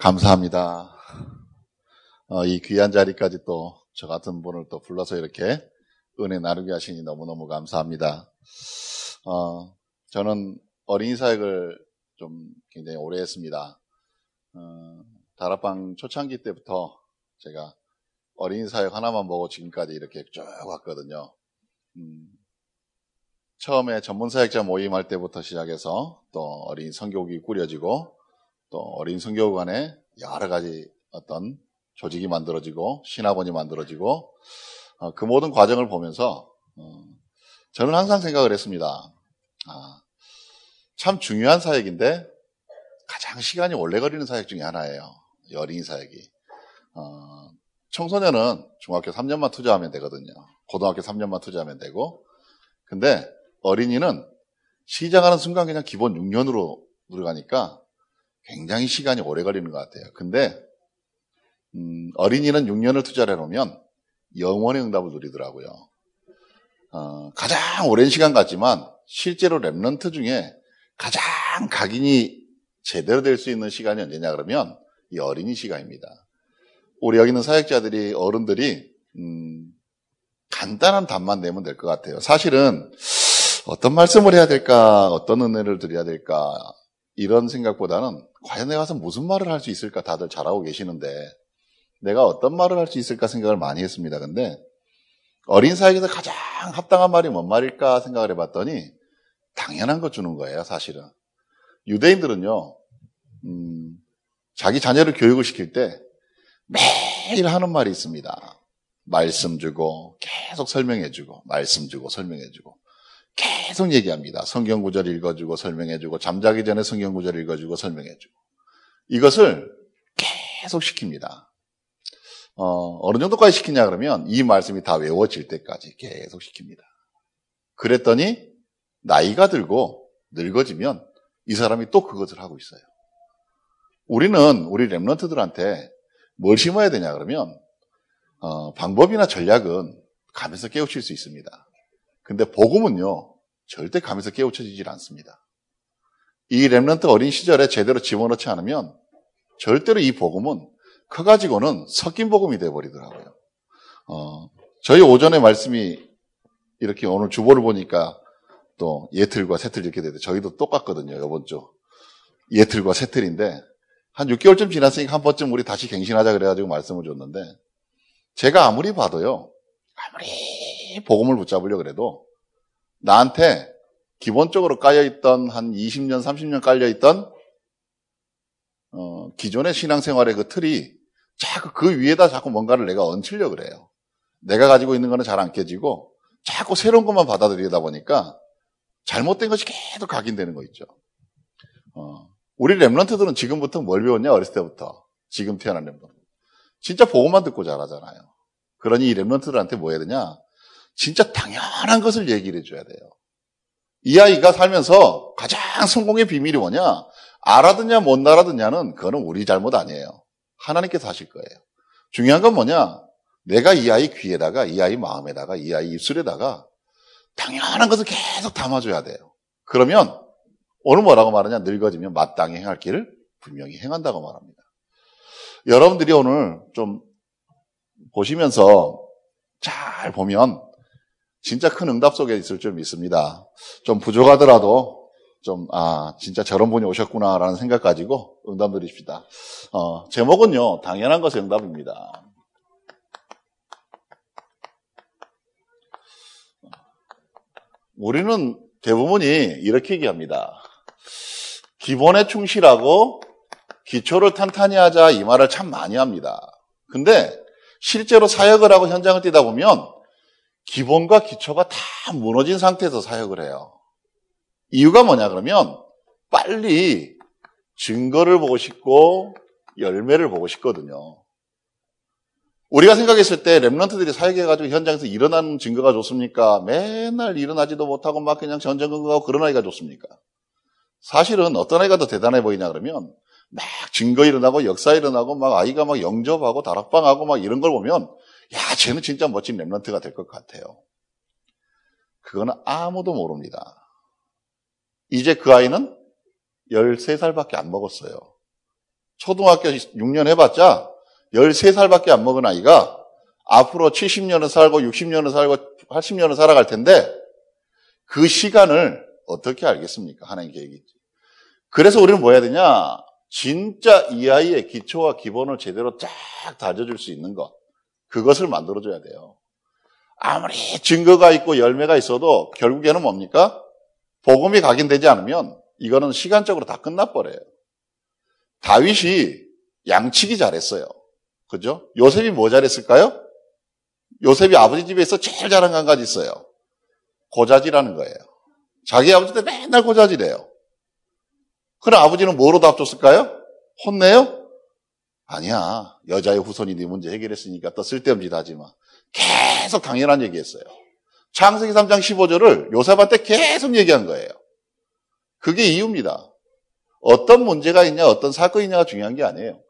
감사합니다. 어, 이 귀한 자리까지 또 저 같은 분을 또 불러서 이렇게 은혜 나누게 하시니 너무너무 감사합니다. 어, 저는 어린이 사역을 좀 굉장히 오래 했습니다. 어, 다락방 초창기 때부터 제가 어린이 사역 하나만 보고 지금까지 이렇게 쭉 왔거든요. 음, 처음에 전문 사역자 모임할 때부터 시작해서 또 어린이 성교국이 꾸려지고 또 어린 성교관에 여러 가지 어떤 조직이 만들어지고 신학원이 만들어지고 어, 그 모든 과정을 보면서 어, 저는 항상 생각을 했습니다. 아, 참 중요한 사역인데 가장 시간이 오래 걸리는 사역 중에 하나예요. 어린이 사역이. 어, 청소년은 중학교 3년만 투자하면 되거든요. 고등학교 3년만 투자하면 되고. 근데 어린이는 시작하는 순간 그냥 기본 6년으로 들어가니까 굉장히 시간이 오래 걸리는 것 같아요. 근데 음, 어린이는 6년을 투자를 해놓으면 영원의 응답을 누리더라고요. 어, 가장 오랜 시간 같지만 실제로 랩런트 중에 가장 각인이 제대로 될 수 있는 시간이 언제냐 그러면 이 어린이 시간입니다. 우리 여기 있는 사역자들이 어른들이 음, 간단한 답만 내면 될 것 같아요. 사실은 어떤 말씀을 해야 될까, 어떤 은혜를 드려야 될까 이런 생각보다는 과연 내가 가서 무슨 말을 할 수 있을까 다들 잘하고 계시는데 내가 어떤 말을 할 수 있을까 생각을 많이 했습니다. 근데 어린 사역에서 가장 합당한 말이 뭔 말일까 생각을 해봤더니 당연한 거 주는 거예요, 사실은. 유대인들은요, 음, 자기 자녀를 교육을 시킬 때 매일 하는 말이 있습니다. 말씀 주고, 계속 설명해 주고, 말씀 주고, 설명해 주고. 계속 얘기합니다. 성경 구절 읽어주고, 설명해주고, 잠자기 전에 성경 구절 읽어주고, 설명해주고. 이것을 계속 시킵니다. 어, 어느 정도까지 시키냐 그러면 이 말씀이 다 외워질 때까지 계속 시킵니다. 그랬더니 나이가 들고 늙어지면 이 사람이 또 그것을 하고 있어요. 우리는 우리 랩런트들한테 뭘 심어야 되냐 그러면 어, 방법이나 전략은 감에서 깨우칠 수 있습니다. 근데 복음은요 절대 감에서 깨우쳐지질 않습니다. 이 랩런트 어린 시절에 제대로 집어넣지 않으면 절대로 이 복음은 커가지고는 섞인 복음이 돼버리더라고요. 어, 저희 오전에 말씀이 이렇게 오늘 주보를 보니까 또 예틀과 새틀 이렇게 되는데 저희도 똑같거든요. 이번 주 예틀과 새틀인데 한 6개월쯤 지났으니까 한 번쯤 우리 다시 갱신하자 그래가지고 말씀을 줬는데 제가 아무리 봐도요. 아무리 복음을 붙잡으려 그래도 나한테 기본적으로 깔려있던 한 20년, 30년 깔려있던 어, 기존의 신앙생활의 그 틀이 자꾸 그 위에다 자꾸 뭔가를 내가 얹히려 그래요. 내가 가지고 있는 거는 잘 안 깨지고 자꾸 새로운 것만 받아들이다 보니까 잘못된 것이 계속 각인되는 거 있죠. 어, 우리 Remnant들은 지금부터 뭘 배웠냐? 어렸을 때부터. 지금 태어난 Remnant. 진짜 보고만 듣고 자라잖아요. 그러니 이 Remnant들한테 뭐 해야 되냐? 진짜 당연한 것을 얘기를 해줘야 돼요. 이 아이가 살면서 가장 성공의 비밀이 뭐냐? 알아듣냐 못 알아듣냐는 그거는 우리 잘못 아니에요. 하나님께서 하실 거예요. 중요한 건 뭐냐? 내가 이 아이 귀에다가, 이 아이 마음에다가, 이 아이 입술에다가 당연한 것을 계속 담아줘야 돼요. 그러면 오늘 뭐라고 말하냐? 늙어지면 마땅히 행할 길을 분명히 행한다고 말합니다. 여러분들이 오늘 좀 보시면서 잘 보면 진짜 큰 응답 속에 있을 줄 믿습니다. 좀 부족하더라도 좀, 아, 진짜 저런 분이 오셨구나라는 생각 가지고 응답 드립시다. 어, 제목은요, 당연한 것의 응답입니다. 우리는 대부분이 이렇게 얘기합니다. 기본에 충실하고 기초를 탄탄히 하자 이 말을 참 많이 합니다. 근데 실제로 사역을 하고 현장을 뛰다 보면 기본과 기초가 다 무너진 상태에서 사역을 해요. 이유가 뭐냐 그러면 빨리 증거를 보고 싶고 열매를 보고 싶거든요. 우리가 생각했을 때 랩런트들이 사역해가지고 현장에서 일어나는 증거가 좋습니까? 맨날 일어나지도 못하고 막 그냥 전전긍긍하고 그런 아이가 좋습니까? 사실은 어떤 아이가 더 대단해 보이냐 그러면 막 증거 일어나고 역사 일어나고 막 아이가 막 영접하고 다락방하고 막 이런 걸 보면 야 쟤는 진짜 멋진 랩런트가 될 것 같아요. 그거는 아무도 모릅니다. 이제 그 아이는 13살밖에 안 먹었어요. 초등학교 6년 해봤자 13살밖에 안 먹은 아이가 앞으로 70년을 살고 60년을 살고 80년을 살아갈 텐데 그 시간을 어떻게 알겠습니까? 하나님 계획이 있지. 그래서 우리는 뭐 해야 되냐? 진짜 이 아이의 기초와 기본을 제대로 쫙 다져줄 수 있는 것. 그것을 만들어줘야 돼요. 아무리 증거가 있고 열매가 있어도 결국에는 뭡니까? 복음이 각인되지 않으면 이거는 시간적으로 다 끝나버려요. 다윗이 양치기 잘했어요. 그죠? 요셉이 뭐 잘했을까요? 요셉이 아버지 집에서 제일 잘한 한 가지 있어요. 고자질하는 거예요. 자기 아버지 때 맨날 고자질해요. 그럼 아버지는 뭐로 답 줬을까요? 혼내요? 아니야. 여자의 후손이 네 문제 해결했으니까 또 쓸데없는 짓 하지 마. 계속 당연한 얘기했어요. 창세기 3장 15절을 요셉한테 계속 얘기한 거예요. 그게 이유입니다. 어떤 문제가 있냐, 어떤 사건이 있냐가 중요한 게 아니에요.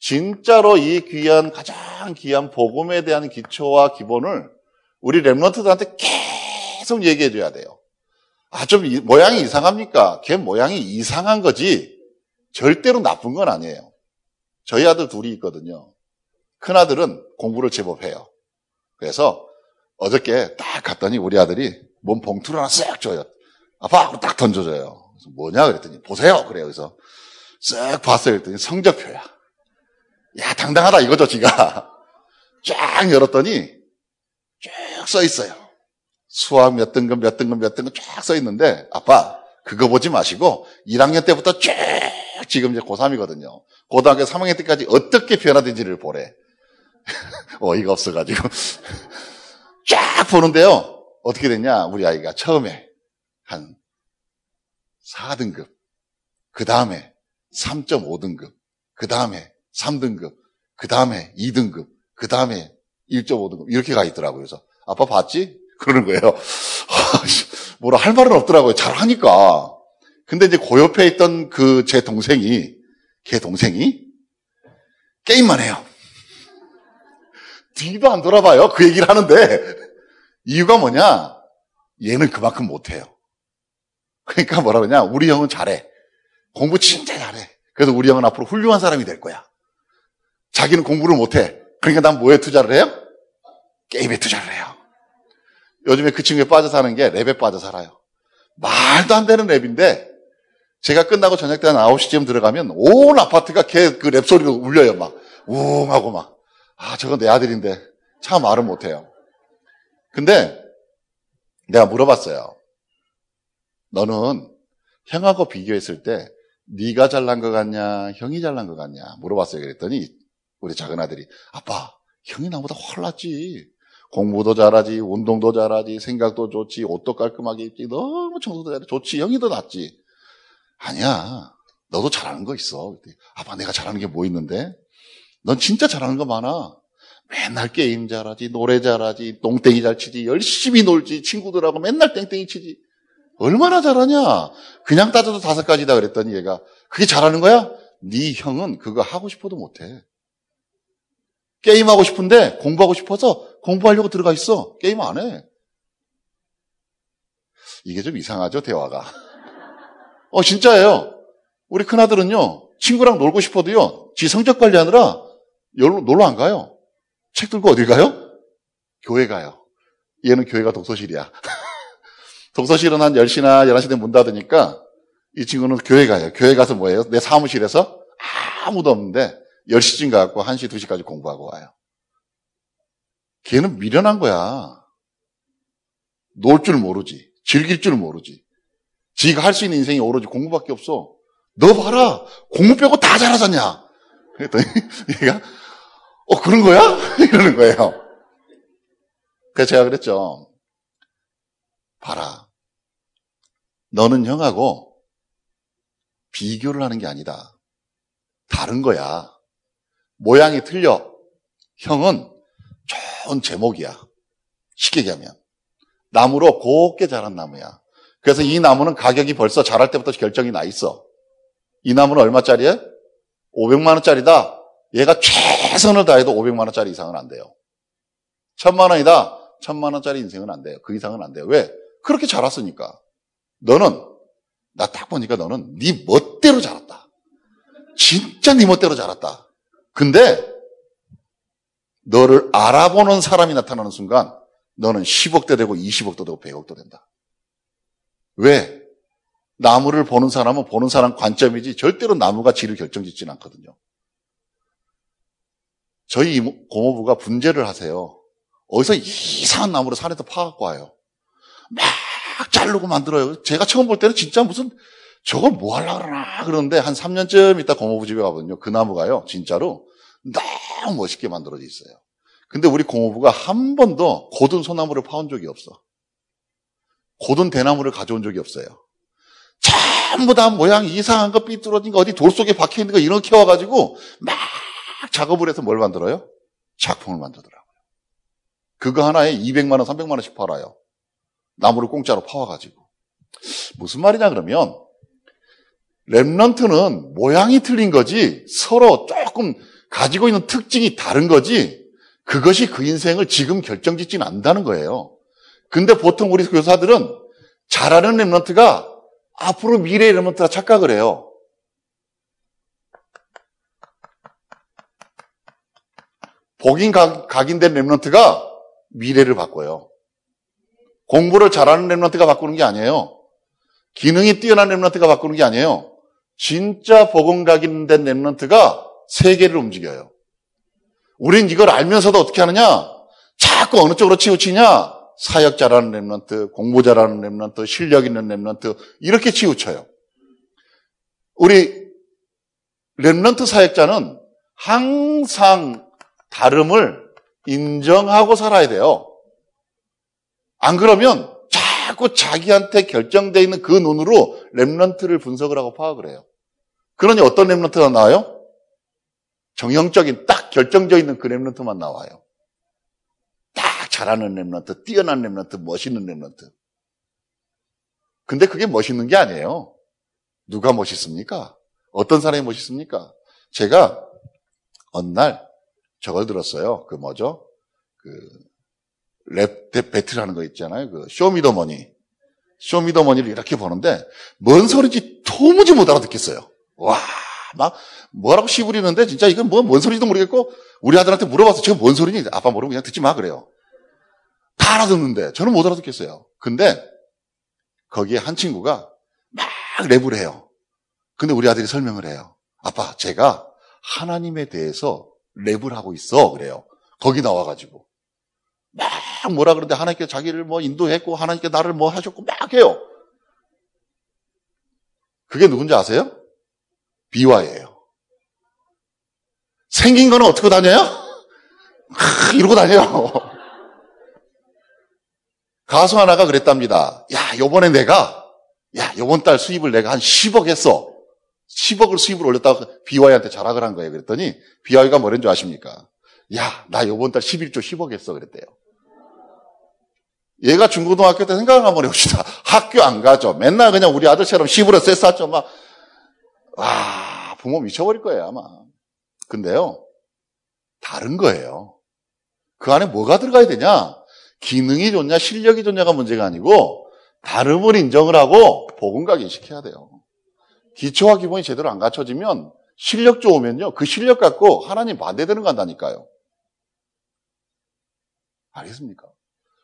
진짜로 이 귀한, 가장 귀한 복음에 대한 기초와 기본을 우리 랩런트들한테 계속 얘기해 줘야 돼요. 아, 좀 모양이 이상합니까? 걔 모양이 이상한 거지. 절대로 나쁜 건 아니에요. 저희 아들 둘이 있거든요. 큰 아들은 공부를 제법 해요. 그래서 어저께 딱 갔더니 우리 아들이 몸 봉투를 하나 쓱 줘요. 아빠! 하고 딱 던져줘요. 그래서 뭐냐? 그랬더니 보세요. 그래요. 그래서 쓱 봤어요. 그랬더니 성적표야. 야, 당당하다 이거죠, 지가. 쫙 열었더니 쭉 써 있어요. 수학 몇 등급, 몇 등급, 몇 등급 쫙 써 있는데, 아빠, 그거 보지 마시고, 1학년 때부터 쭉, 지금 이제 고3이거든요. 고등학교 3학년 때까지 어떻게 변화된지를 보래. 어이가 없어가지고. 쫙 보는데요. 어떻게 됐냐, 우리 아이가 처음에 한 4등급, 그 다음에 3.5등급, 그 다음에 3등급, 그 다음에 2등급, 그 다음에 1.5등급, 이렇게 가 있더라고요. 그래서, 아빠 봤지? 그러는 거예요. 뭐라 할 말은 없더라고요. 잘하니까. 근데 이제 그 옆에 있던 그 제 동생이, 걔 동생이 게임만 해요. 뒤도 안 돌아봐요. 그 얘기를 하는데 이유가 뭐냐? 얘는 그만큼 못해요. 그러니까 뭐라 그러냐? 우리 형은 잘해. 공부 진짜 잘해. 그래서 우리 형은 앞으로 훌륭한 사람이 될 거야. 자기는 공부를 못해. 그러니까 난 뭐에 투자를 해요? 게임에 투자를 해요. 요즘에 그 친구에 빠져 사는 게 랩에 빠져 살아요. 말도 안 되는 랩인데 제가 끝나고 저녁 때 한 9시쯤 들어가면 온 아파트가 걔 그 랩 소리로 울려요. 막 우웅 하고 막. 아, 저건 내 아들인데 참 말은 못해요. 근데 내가 물어봤어요. 너는 형하고 비교했을 때 네가 잘난 것 같냐, 형이 잘난 것 같냐 물어봤어요. 그랬더니 우리 작은 아들이 아빠, 형이 나보다 훨 낫지. 공부도 잘하지, 운동도 잘하지, 생각도 좋지, 옷도 깔끔하게 입지, 너무 청소도 잘해. 좋지, 형이 더 낫지. 아니야. 너도 잘하는 거 있어. 아빠, 내가 잘하는 게 뭐 있는데? 넌 진짜 잘하는 거 많아. 맨날 게임 잘하지, 노래 잘하지, 똥땡이 잘 치지, 열심히 놀지, 친구들하고 맨날 땡땡이 치지. 얼마나 잘하냐? 그냥 따져도 다섯 가지다 그랬더니 얘가 그게 잘하는 거야? 네 형은 그거 하고 싶어도 못해. 게임하고 싶은데 공부하고 싶어서 공부하려고 들어가 있어. 게임 안 해. 이게 좀 이상하죠, 대화가. 어, 진짜예요. 우리 큰아들은요, 친구랑 놀고 싶어도요, 지 성적 관리하느라 놀러 안 가요. 책 들고 어딜 가요? 교회 가요. 얘는 교회가 독서실이야. 독서실은 한 10시나 11시 되면 문 닫으니까 이 친구는 교회 가요. 교회 가서 뭐예요? 내 사무실에서 아무도 없는데 10시쯤 가고 1시, 2시까지 공부하고 와요. 걔는 미련한 거야. 놀 줄 모르지. 즐길 줄 모르지. 지가 할 수 있는 인생이 오로지 공부밖에 없어. 너 봐라. 공부 빼고 다 잘하잖냐. 그랬더니 얘가 어 그런 거야? 이러는 거예요. 그래서 제가 그랬죠. 봐라. 너는 형하고 비교를 하는 게 아니다. 다른 거야. 모양이 틀려. 형은 좋은 제목이야. 쉽게 얘기하면. 나무로 곱게 자란 나무야. 그래서 이 나무는 가격이 벌써 자랄 때부터 결정이 나 있어. 이 나무는 얼마짜리야? 500만 원짜리다. 얘가 최선을 다해도 500만 원짜리 이상은 안 돼요. 천만 원이다. 천만 원짜리 인생은 안 돼요. 그 이상은 안 돼요. 왜? 그렇게 자랐으니까. 너는 나 딱 보니까 너는 네 멋대로 자랐다. 진짜 네 멋대로 자랐다. 근데 너를 알아보는 사람이 나타나는 순간 너는 10억도 되고 20억도 되고 100억도 된다. 왜? 나무를 보는 사람은 보는 사람 관점이지 절대로 나무가 질을 결정짓지는 않거든요. 저희 고모부가 분재를 하세요. 어디서 이상한 나무를 산에서 파갖고 와요. 막 자르고 만들어요. 제가 처음 볼 때는 진짜 무슨 저걸 뭐 하려고 그러나 그러는데 한 3년쯤 있다 고모부 집에 가거든요. 그 나무가요. 진짜로 너무 멋있게 만들어져 있어요. 근데 우리 고모부가 한 번도 고든 소나무를 파온 적이 없어. 고든 대나무를 가져온 적이 없어요. 전부 다 모양 이상한 거 삐뚤어진 거 어디 돌 속에 박혀 있는 거 이렇게 와가지고 막 작업을 해서 뭘 만들어요? 작품을 만들더라고요. 그거 하나에 200만 원, 300만 원씩 팔아요. 나무를 공짜로 파와가지고. 무슨 말이냐 그러면 Remnant는 모양이 틀린 거지 서로 조금 가지고 있는 특징이 다른 거지 그것이 그 인생을 지금 결정짓지는 않는다는 거예요. 근데 보통 우리 교사들은 잘하는 Remnant가 앞으로 미래의 Remnant라 착각을 해요. 복음 각인된 Remnant가 미래를 바꿔요. 공부를 잘하는 Remnant가 바꾸는 게 아니에요. 기능이 뛰어난 Remnant가 바꾸는 게 아니에요. 진짜 복음 각인된 Remnant가 세계를 움직여요. 우린 이걸 알면서도 어떻게 하느냐? 자꾸 어느 쪽으로 치우치냐? 사역 잘하는 Remnant, 공부 잘하는 Remnant, 실력 있는 Remnant 이렇게 치우쳐요. 우리 remnant 사역자는 항상 다름을 인정하고 살아야 돼요. 안 그러면 자꾸 자기한테 결정되어 있는 그 눈으로 remnant를 분석을 하고 파악을 해요. 그러니 어떤 remnant가 나와요? 정형적인 딱 결정되어 있는 그 remnant만 나와요. 딱 잘하는 remnant, 뛰어난 remnant, 멋있는 remnant. 근데 그게 멋있는 게 아니에요. 누가 멋있습니까? 어떤 사람이 멋있습니까? 제가 어느 날 저걸 들었어요. 그 뭐죠? 그랩 배틀 하는 거 있잖아요. 그 쇼미더머니. 쇼미더머니를 이렇게 보는데 뭔 소리인지 도무지 못 알아듣겠어요. 와, 막 뭐라고 시부리는데 진짜 이건 뭐 뭔 소리인지도 모르겠고 우리 아들한테 물어봐서 지금 뭔 소리니? 아빠 모르면 그냥 듣지 마 그래요. 다 알아듣는데 저는 못 알아듣겠어요. 근데 거기에 한 친구가 막 랩을 해요. 근데 우리 아들이 설명을 해요. 아빠, 제가 하나님에 대해서 랩을 하고 있어. 그래요. 거기 나와가지고. 막 뭐라 그러는데 하나님께 자기를 뭐 인도했고 하나님께 나를 뭐 하셨고 막 해요. 그게 누군지 아세요? 비와예요. 생긴 거는 어떻게 다녀요? 이러고 다녀요. 가수 하나가 그랬답니다. 야, 요번에 내가, 야, 요번 달 수입을 내가 한 10억 했어. 10억을 수입을 올렸다가 비와이한테 자랑을 한 거예요. 그랬더니 비와이가 뭐랬는 줄 아십니까? 야, 나 요번 달 11조 10억 했어. 그랬대요. 얘가 중고등학교 때 생각을 한번 해봅시다. 학교 안 가죠. 맨날 그냥 우리 아들처럼 시부로 쎄쌌죠. 막, 와, 부모 미쳐버릴 거예요, 아마. 근데요, 다른 거예요. 그 안에 뭐가 들어가야 되냐? 기능이 좋냐, 실력이 좋냐가 문제가 아니고, 다름을 인정을 하고, 복음 각인시켜야 돼요. 기초와 기본이 제대로 안 갖춰지면, 실력 좋으면요, 그 실력 갖고 하나님 반대되는 거 한다니까요. 알겠습니까?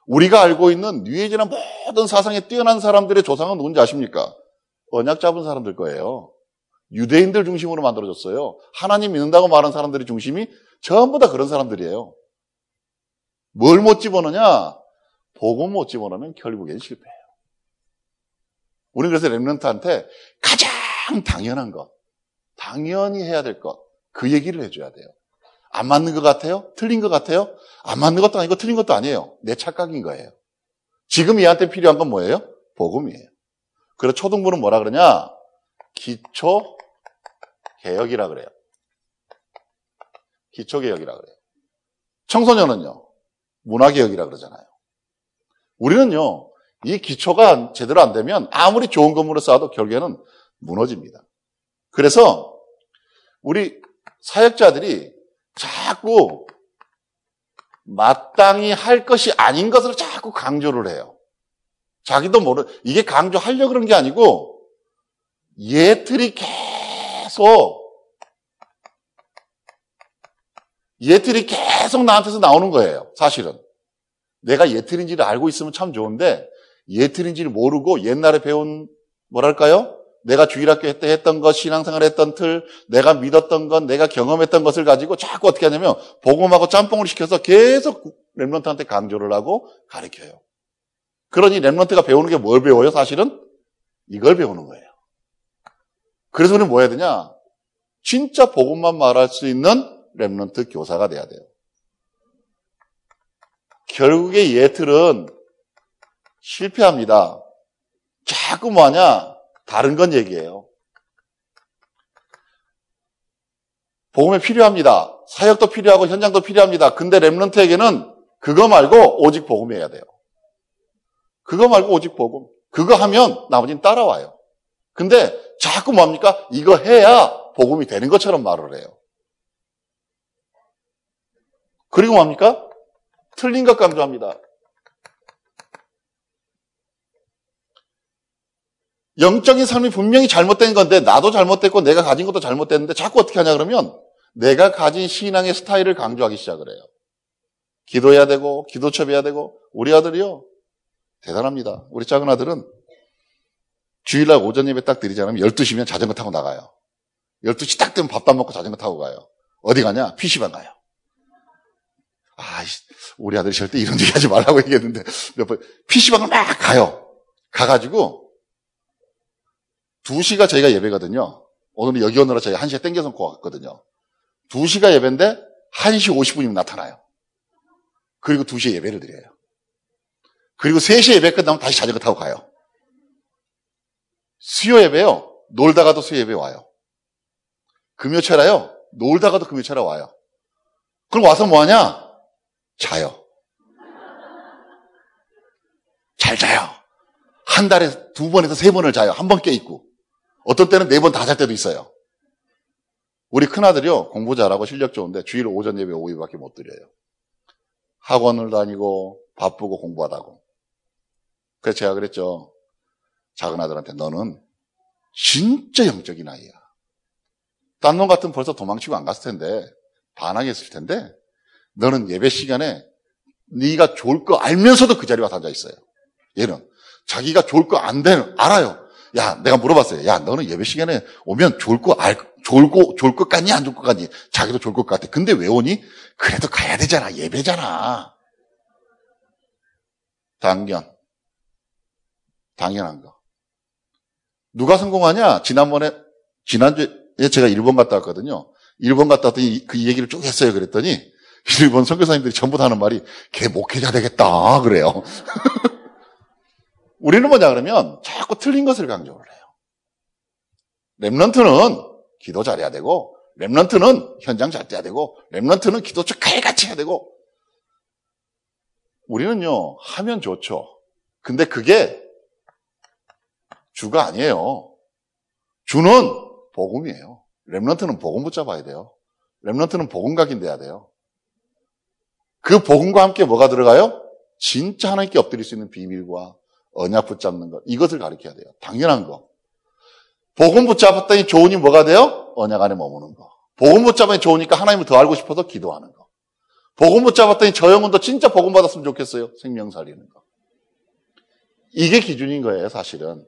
우리가 알고 있는 뉴에이지나 모든 사상에 뛰어난 사람들의 조상은 누군지 아십니까? 언약 잡은 사람들 거예요. 유대인들 중심으로 만들어졌어요. 하나님 믿는다고 말하는 사람들의 중심이 전부 다 그런 사람들이에요. 뭘 못 집어넣냐? 복음 못 집어넣으면 결국엔 실패해요. 우리는 그래서 랩런트한테 가장 당연한 것, 당연히 해야 될 것, 그 얘기를 해줘야 돼요. 안 맞는 것 같아요? 틀린 것 같아요? 안 맞는 것도 아니고 틀린 것도 아니에요. 내 착각인 거예요. 지금 얘한테 필요한 건 뭐예요? 복음이에요. 그래서 초등부는 뭐라 그러냐? 기초 개혁이라 그래요. 기초 개혁이라 그래요. 청소년은요. 문화 개혁이라 그러잖아요. 우리는요. 이 기초가 제대로 안 되면 아무리 좋은 건물을 쌓아도 결국에는 무너집니다. 그래서 우리 사역자들이 자꾸 마땅히 할 것이 아닌 것을 자꾸 강조를 해요. 자기도 모르, 이게 강조하려고 그런 게 아니고, 예틀이 계속 예틀이 계속 나한테서 나오는 거예요. 사실은. 내가 예틀인지를 알고 있으면 참 좋은데 예틀인지를 모르고 옛날에 배운 뭐랄까요? 내가 주일학교 때 했던 것, 신앙생활 했던 틀, 내가 믿었던 것, 내가 경험했던 것을 가지고 자꾸 어떻게 하냐면 복음하고 짬뽕을 시켜서 계속 랩런트한테 강조를 하고 가르쳐요. 그러니 랩런트가 배우는 게 뭘 배워요? 사실은 이걸 배우는 거예요. 그래서 우리는 뭐 해야 되냐? 진짜 복음만 말할 수 있는 랩런트 교사가 돼야 돼요. 결국에 예틀은 실패합니다. 자꾸 뭐하냐? 다른 건 얘기해요. 복음이 필요합니다. 사역도 필요하고 현장도 필요합니다. 근데 랩런트에게는 그거 말고 오직 복음해야 돼요. 그거 말고 오직 복음. 그거 하면 나머지는 따라와요. 근데 자꾸 뭡니까? 이거 해야 복음이 되는 것처럼 말을 해요. 그리고 뭡니까? 틀린 것 강조합니다. 영적인 삶이 분명히 잘못된 건데 나도 잘못됐고 내가 가진 것도 잘못됐는데 자꾸 어떻게 하냐 그러면 내가 가진 신앙의 스타일을 강조하기 시작을 해요. 기도해야 되고 기도첩해야 되고 우리 아들이요 대단합니다. 우리 작은 아들은 주일날 오전 예배 딱 드리자면 12시면 자전거 타고 나가요. 12시 딱 되면 밥도 안 먹고 자전거 타고 가요. 어디 가냐? PC방 가요. 아, 우리 아들이 절대 이런 얘기 하지 말라고 얘기했는데 몇 번 PC방을 막 가요. 가가지고 2시가 저희가 예배거든요. 오늘은 여기 오느라 저희 1시에 땡겨서 왔거든요. 2시가 예배인데 1시 50분이면 나타나요. 그리고 2시에 예배를 드려요. 그리고 3시에 예배 끝나면 다시 자전거 타고 가요. 수요 예배요. 놀다가도 수요 예배 와요. 금요철라요. 놀다가도 금요철에 와요. 그럼 와서 뭐 하냐? 자요. 잘 자요. 한 달에 두 번에서 세 번을 자요. 한 번 깨있고. 어떤 때는 네 번 다 잘 때도 있어요. 우리 큰아들이요. 공부 잘하고 실력 좋은데 주일 오전 예배 오후밖에 못 드려요. 학원을 다니고 바쁘고 공부하다고. 그래서 제가 그랬죠. 작은 아들한테 너는 진짜 영적인 아이야. 딴 놈 같으면 벌써 도망치고 안 갔을 텐데 반항했을 텐데 너는 예배 시간에 네가 좋을 거 알면서도 그 자리에 와서 앉아 있어요. 얘는 자기가 좋을 거 안 되는 알아요. 야, 내가 물어봤어요. 야, 너는 예배 시간에 오면 좋을 거 알, 좋을 거, 좋을 것 같니? 안 좋을 것 같니? 자기도 좋을 것 같아. 근데 왜 오니? 그래도 가야 되잖아. 예배잖아. 당연. 당연한 거. 누가 성공하냐? 지난번에, 지난주에 제가 일본 갔다 왔거든요. 일본 갔다 왔더니 그 얘기를 쭉 했어요. 그랬더니 일본 선교사님들이 전부 다 하는 말이 걔 목회자 되겠다. 그래요. 우리는 뭐냐 그러면 자꾸 틀린 것을 강조를 해요. 랩런트는 기도 잘해야 되고, 랩런트는 현장 잘 돼야 되고, 랩런트는 기도처 칼같이 해야 되고, 우리는요, 하면 좋죠. 근데 그게 주가 아니에요. 주는 복음이에요. 랩런트는 복음 붙잡아야 돼요. 랩런트는 복음 각인 돼야 돼요. 그 복음과 함께 뭐가 들어가요? 진짜 하나님께 엎드릴 수 있는 비밀과 언약 붙잡는 것. 이것을 가르쳐야 돼요. 당연한 거. 복음 붙잡았더니 좋으니 뭐가 돼요? 언약 안에 머무는 거. 복음 붙잡으니 좋으니까 하나님을 더 알고 싶어서 기도하는 거. 복음 붙잡았더니 저 영혼도 진짜 복음 받았으면 좋겠어요. 생명 살리는 거. 이게 기준인 거예요, 사실은.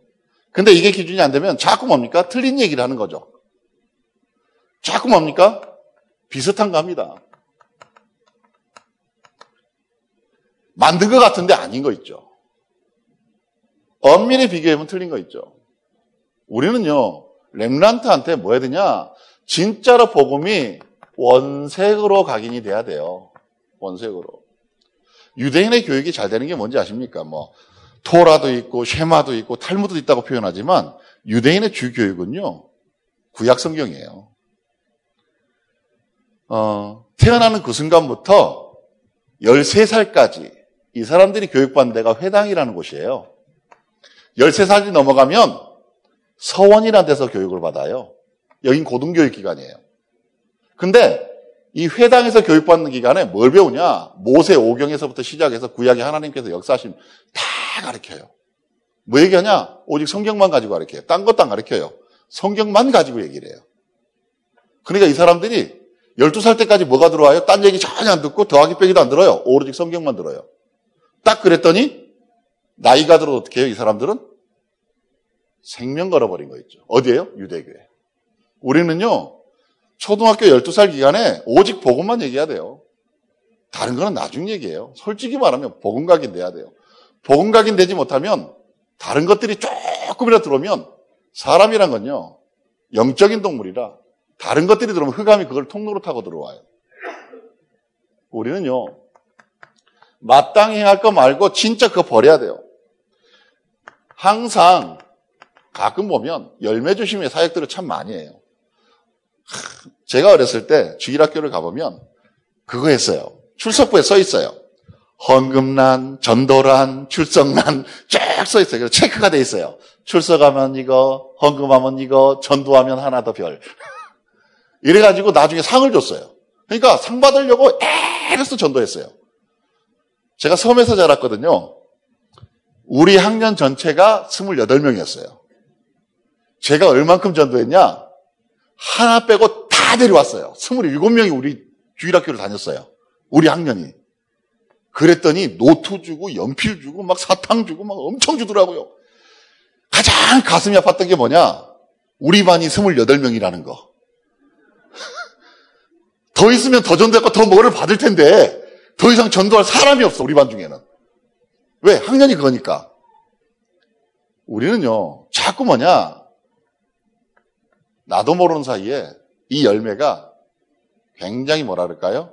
근데 이게 기준이 안 되면 자꾸 뭡니까? 틀린 얘기를 하는 거죠. 자꾸 뭡니까? 비슷한 거 합니다. 만든 것 같은데 아닌 거 있죠. 엄밀히 비교해보면 틀린 거 있죠. 우리는요, 렘란트한테 뭐 해야 되냐? 진짜로 복음이 원색으로 각인이 돼야 돼요. 원색으로. 유대인의 교육이 잘 되는 게 뭔지 아십니까? 뭐, 토라도 있고, 쉐마도 있고, 탈무도 있다고 표현하지만, 유대인의 주교육은요, 구약 성경이에요. 어, 태어나는 그 순간부터 13살까지 이 사람들이 교육받는 데가 회당이라는 곳이에요. 13살이 넘어가면 서원이라는 데서 교육을 받아요. 여긴 고등교육 기관이에요. 근데 이 회당에서 교육받는 기간에 뭘 배우냐? 모세 오경에서부터 시작해서 구약의 하나님께서 역사하신 다 가르쳐요. 뭐 얘기하냐? 오직 성경만 가지고 가르쳐요. 딴 것도 안 가르쳐요. 성경만 가지고 얘기를 해요. 그러니까 이 사람들이 12살 때까지 뭐가 들어와요? 딴 얘기 전혀 안 듣고 더하기 빼기도 안 들어요. 오로지 성경만 들어요. 딱 그랬더니 나이가 들어 어떻게 해요? 이 사람들은 생명 걸어버린 거 있죠. 어디에요? 유대교회. 우리는요, 초등학교 12살 기간에 오직 복음만 얘기해야 돼요. 다른 거는 나중 얘기예요. 솔직히 말하면 복음 각인 돼야 돼요. 복음 각인 되지 못하면 다른 것들이 조금이라도 들어오면 사람이란 건요, 영적인 동물이라 다른 것들이 들어오면 흑암이 그걸 통로로 타고 들어와요. 우리는요, 마땅히 할 거 말고 진짜 그거 버려야 돼요. 항상 가끔 보면 열매 조심의 사역들을 참 많이 해요. 제가 어렸을 때 주일학교를 가보면 그거 했어요. 출석부에 써 있어요. 헌금란, 전도란, 출석란 쫙써 있어요. 그래서 체크가 돼 있어요. 출석하면 이거, 헌금하면 이거, 전도하면 하나 더 별. 이래가지고 나중에 상을 줬어요. 그러니까 상 받으려고 애래서 전도했어요. 제가 섬에서 자랐거든요. 우리 학년 전체가 28명이었어요. 제가 얼만큼 전도했냐? 하나 빼고 다 데려왔어요. 27명이 우리 주일학교를 다녔어요. 우리 학년이. 그랬더니 노트 주고 연필 주고 막 사탕 주고 막 엄청 주더라고요. 가장 가슴이 아팠던 게 뭐냐? 우리 반이 28명이라는 거. 더 있으면 더 전도했고 더 뭐를 받을 텐데 더 이상 전도할 사람이 없어 우리 반 중에는. 왜? 학년이 그거니까. 우리는요 자꾸 뭐냐 나도 모르는 사이에 이 열매가 굉장히 뭐라 그럴까요?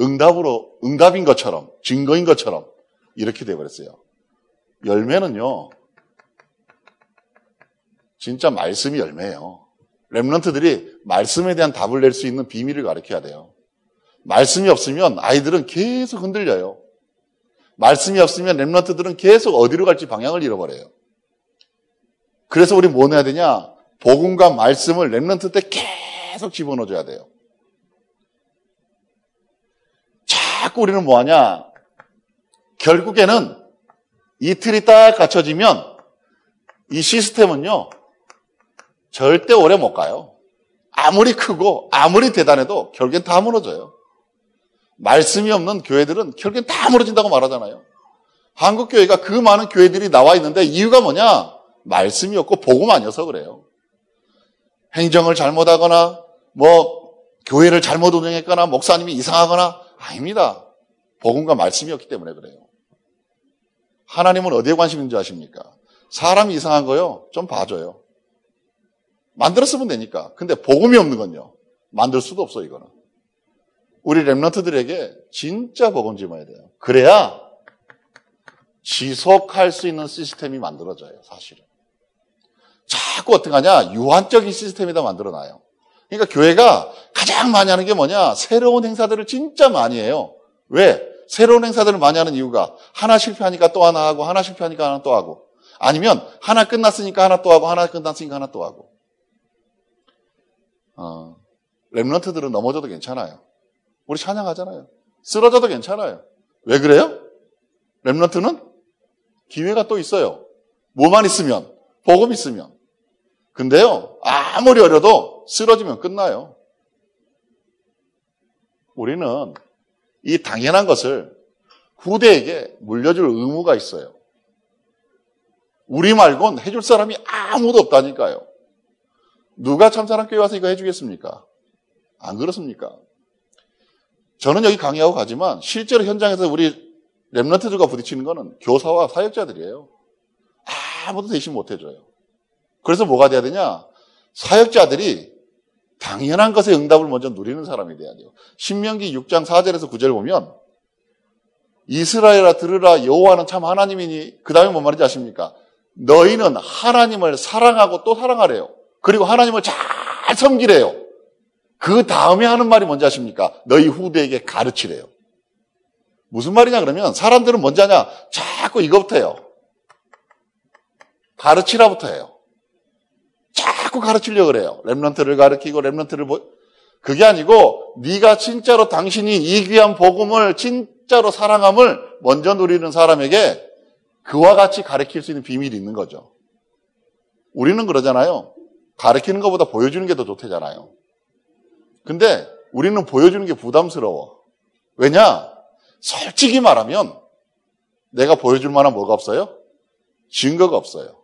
응답으로, 응답인 것처럼, 증거인 것처럼 이렇게 돼버렸어요. 열매는요, 진짜 말씀이 열매예요. remnant들이 말씀에 대한 답을 낼 수 있는 비밀을 가르쳐야 돼요. 말씀이 없으면 아이들은 계속 흔들려요. 말씀이 없으면 remnant들은 계속 어디로 갈지 방향을 잃어버려요. 그래서 우리 뭐 해야 되냐? 복음과 말씀을 remnant 때 계속 집어넣어줘야 돼요. 자꾸 우리는 뭐하냐? 결국에는 이틀이 딱 갖춰지면 이 시스템은요, 절대 오래 못 가요. 아무리 크고 아무리 대단해도 결국엔 다 무너져요. 말씀이 없는 교회들은 결국엔 다 무너진다고 말하잖아요. 한국 교회가 그 많은 교회들이 나와 있는데 이유가 뭐냐? 말씀이 없고 복음 아니어서 그래요. 행정을 잘못하거나 뭐 교회를 잘못 운영했거나 목사님이 이상하거나 아닙니다. 복음과 말씀이었기 때문에 그래요. 하나님은 어디에 관심 있는지 아십니까? 사람이 이상한 거요. 좀 봐줘요. 만들었으면 되니까. 근데 복음이 없는 건요. 만들 수도 없어 이거는. 우리 랩런트들에게 진짜 복음 집어야 돼요. 그래야 지속할 수 있는 시스템이 만들어져요. 사실은. 자꾸 어떻게 하냐? 유한적인 시스템이다 만들어놔요. 그러니까 교회가 가장 많이 하는 게 뭐냐? 새로운 행사들을 진짜 많이 해요. 왜? 새로운 행사들을 많이 하는 이유가 하나 실패하니까 또 하나 하고 하나 실패하니까 하나 또 하고 아니면 하나 끝났으니까 하나 또 하고 하나 끝났으니까 하나 또 하고 어, 랩런트들은 넘어져도 괜찮아요. 우리 찬양하잖아요. 쓰러져도 괜찮아요. 왜 그래요? 랩런트는 기회가 또 있어요. 뭐만 있으면 복음 있으면 근데요, 아무리 어려도 쓰러지면 끝나요. 우리는 이 당연한 것을 후대에게 물려줄 의무가 있어요. 우리 말곤 해줄 사람이 아무도 없다니까요. 누가 참사랑교회 와서 이거 해주겠습니까? 안 그렇습니까? 저는 여기 강의하고 가지만 실제로 현장에서 우리 랩런트들과 부딪히는 거는 교사와 사역자들이에요. 아무도 대신 못 해줘요. 그래서 뭐가 돼야 되냐? 사역자들이 당연한 것의 응답을 먼저 누리는 사람이 돼야 돼요. 신명기 6장 4절에서 9절 보면 이스라엘아 들으라 여호와는 참 하나님이니 그 다음에 뭔 말인지 아십니까? 너희는 하나님을 사랑하고 또 사랑하래요. 그리고 하나님을 잘 섬기래요. 그 다음에 하는 말이 뭔지 아십니까? 너희 후대에게 가르치래요. 무슨 말이냐 그러면 사람들은 뭔지 아냐? 자꾸 이거부터 해요. 가르치라부터 해요. 자꾸 가르치려고 그래요. 랩런트를 가르치고 랩런트를 보... 그게 아니고 네가 진짜로 당신이 이 귀한 복음을 진짜로 사랑함을 먼저 누리는 사람에게 그와 같이 가르칠 수 있는 비밀이 있는 거죠. 우리는 그러잖아요. 가르치는 것보다 보여주는 게 더 좋대잖아요. 근데 우리는 보여주는 게 부담스러워. 왜냐? 솔직히 말하면 내가 보여줄 만한 뭐가 없어요? 증거가 없어요.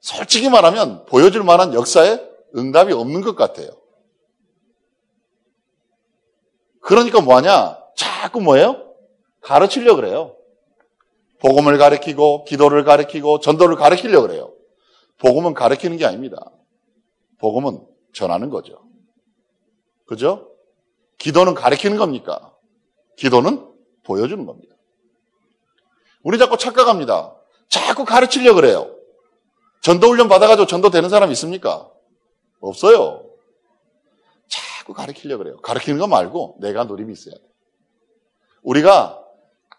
솔직히 말하면 보여줄 만한 역사에 응답이 없는 것 같아요. 그러니까 뭐하냐? 자꾸 뭐예요? 가르치려고 그래요. 복음을 가르치고 기도를 가르치고 전도를 가르치려고 그래요. 복음은 가르치는 게 아닙니다. 복음은 전하는 거죠. 그죠? 기도는 가르치는 겁니까? 기도는 보여주는 겁니다. 우리 자꾸 착각합니다. 자꾸 가르치려고 그래요. 전도 훈련 받아가지고 전도 되는 사람 있습니까? 없어요. 자꾸 가르치려고 그래요. 가르치는 거 말고 내가 노림이 있어야 돼. 우리가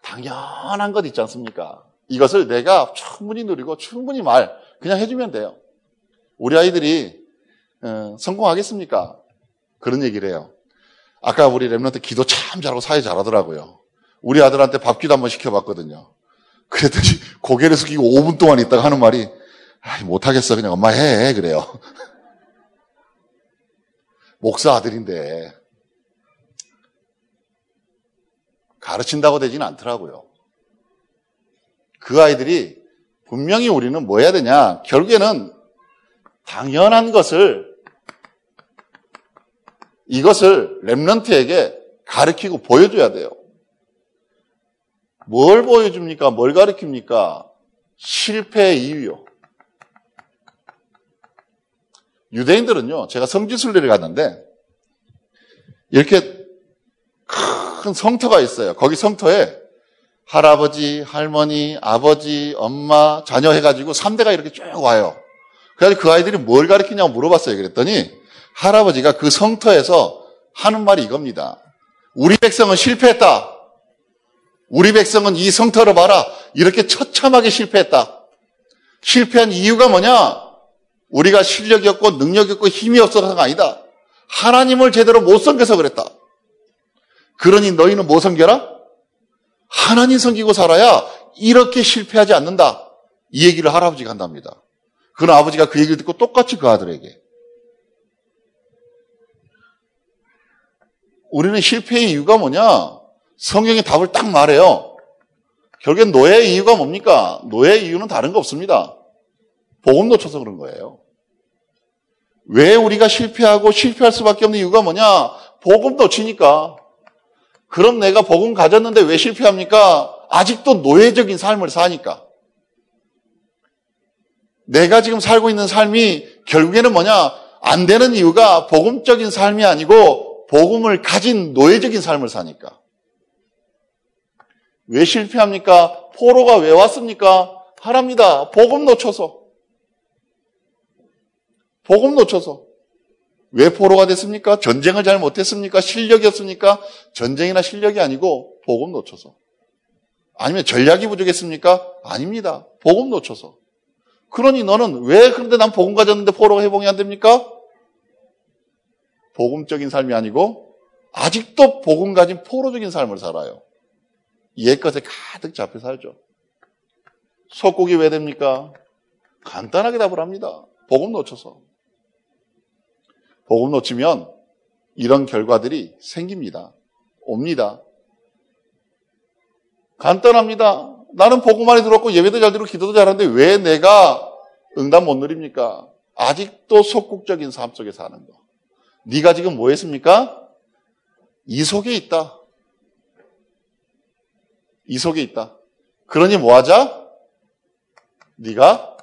당연한 것 있지 않습니까? 이것을 내가 충분히 누리고 충분히 말 그냥 해주면 돼요. 우리 아이들이 어, 성공하겠습니까? 그런 얘기를 해요. 아까 우리 랩런트 기도 참 잘하고 사회 잘하더라고요. 우리 아들한테 밥기도 한번 시켜봤거든요. 그랬더니 고개를 숙이고 5분 동안 있다가 하는 말이 못하겠어 그냥 엄마 해 그래요. 목사 아들인데 가르친다고 되지는 않더라고요. 그 아이들이 분명히 우리는 뭐 해야 되냐? 결국에는 당연한 것을 이것을 랩런트에게 가르치고 보여줘야 돼요. 뭘 보여줍니까? 뭘 가르칩니까? 실패의 이유요. 유대인들은요, 제가 성지순례를 갔는데, 이렇게 큰 성터가 있어요. 거기 성터에 할아버지, 할머니, 아버지, 엄마, 자녀 해가지고 3대가 이렇게 쭉 와요. 그래서 그 아이들이 뭘 가르치냐고 물어봤어요. 그랬더니 할아버지가 그 성터에서 하는 말이 이겁니다. 우리 백성은 실패했다. 우리 백성은 이 성터를 봐라. 이렇게 처참하게 실패했다. 실패한 이유가 뭐냐? 우리가 실력이 없고 능력이 없고 힘이 없어서가 아니다. 하나님을 제대로 못 섬겨서 그랬다. 그러니 너희는 뭐 섬겨라? 하나님 섬기고 살아야 이렇게 실패하지 않는다. 이 얘기를 할아버지가 한답니다. 그런 아버지가 그 얘기를 듣고 똑같이 그 아들에게. 우리는 실패의 이유가 뭐냐? 성경의 답을 딱 말해요. 결국엔 노예의 이유가 뭡니까? 노예의 이유는 다른 거 없습니다. 복음 놓쳐서 그런 거예요. 왜 우리가 실패하고 실패할 수밖에 없는 이유가 뭐냐? 복음 놓치니까. 그럼 내가 복음 가졌는데 왜 실패합니까? 아직도 노예적인 삶을 사니까. 내가 지금 살고 있는 삶이 결국에는 뭐냐? 안 되는 이유가 복음적인 삶이 아니고 복음을 가진 노예적인 삶을 사니까. 왜 실패합니까? 포로가 왜 왔습니까? 하랍니다. 복음 놓쳐서. 복음 놓쳐서. 왜 포로가 됐습니까? 전쟁을 잘 못했습니까? 실력이 없습니까? 전쟁이나 실력이 아니고 복음 놓쳐서. 아니면 전략이 부족했습니까? 아닙니다. 복음 놓쳐서. 그러니 너는 왜 그런데 난 복음 가졌는데 포로가 회복이 안 됩니까? 복음적인 삶이 아니고 아직도 복음 가진 포로적인 삶을 살아요. 옛것에 가득 잡혀 살죠. 속국이 왜 됩니까? 간단하게 답을 합니다. 복음 놓쳐서. 복음 놓치면 이런 결과들이 생깁니다. 옵니다. 간단합니다. 나는 복음 안에 들었고 예배도 잘 들고 기도도 잘하는데 왜 내가 응답 못 누립니까? 아직도 속국적인 삶 속에 사는 거. 네가 지금 뭐 했습니까? 이 속에 있다. 이 속에 있다. 그러니 뭐 하자? 네가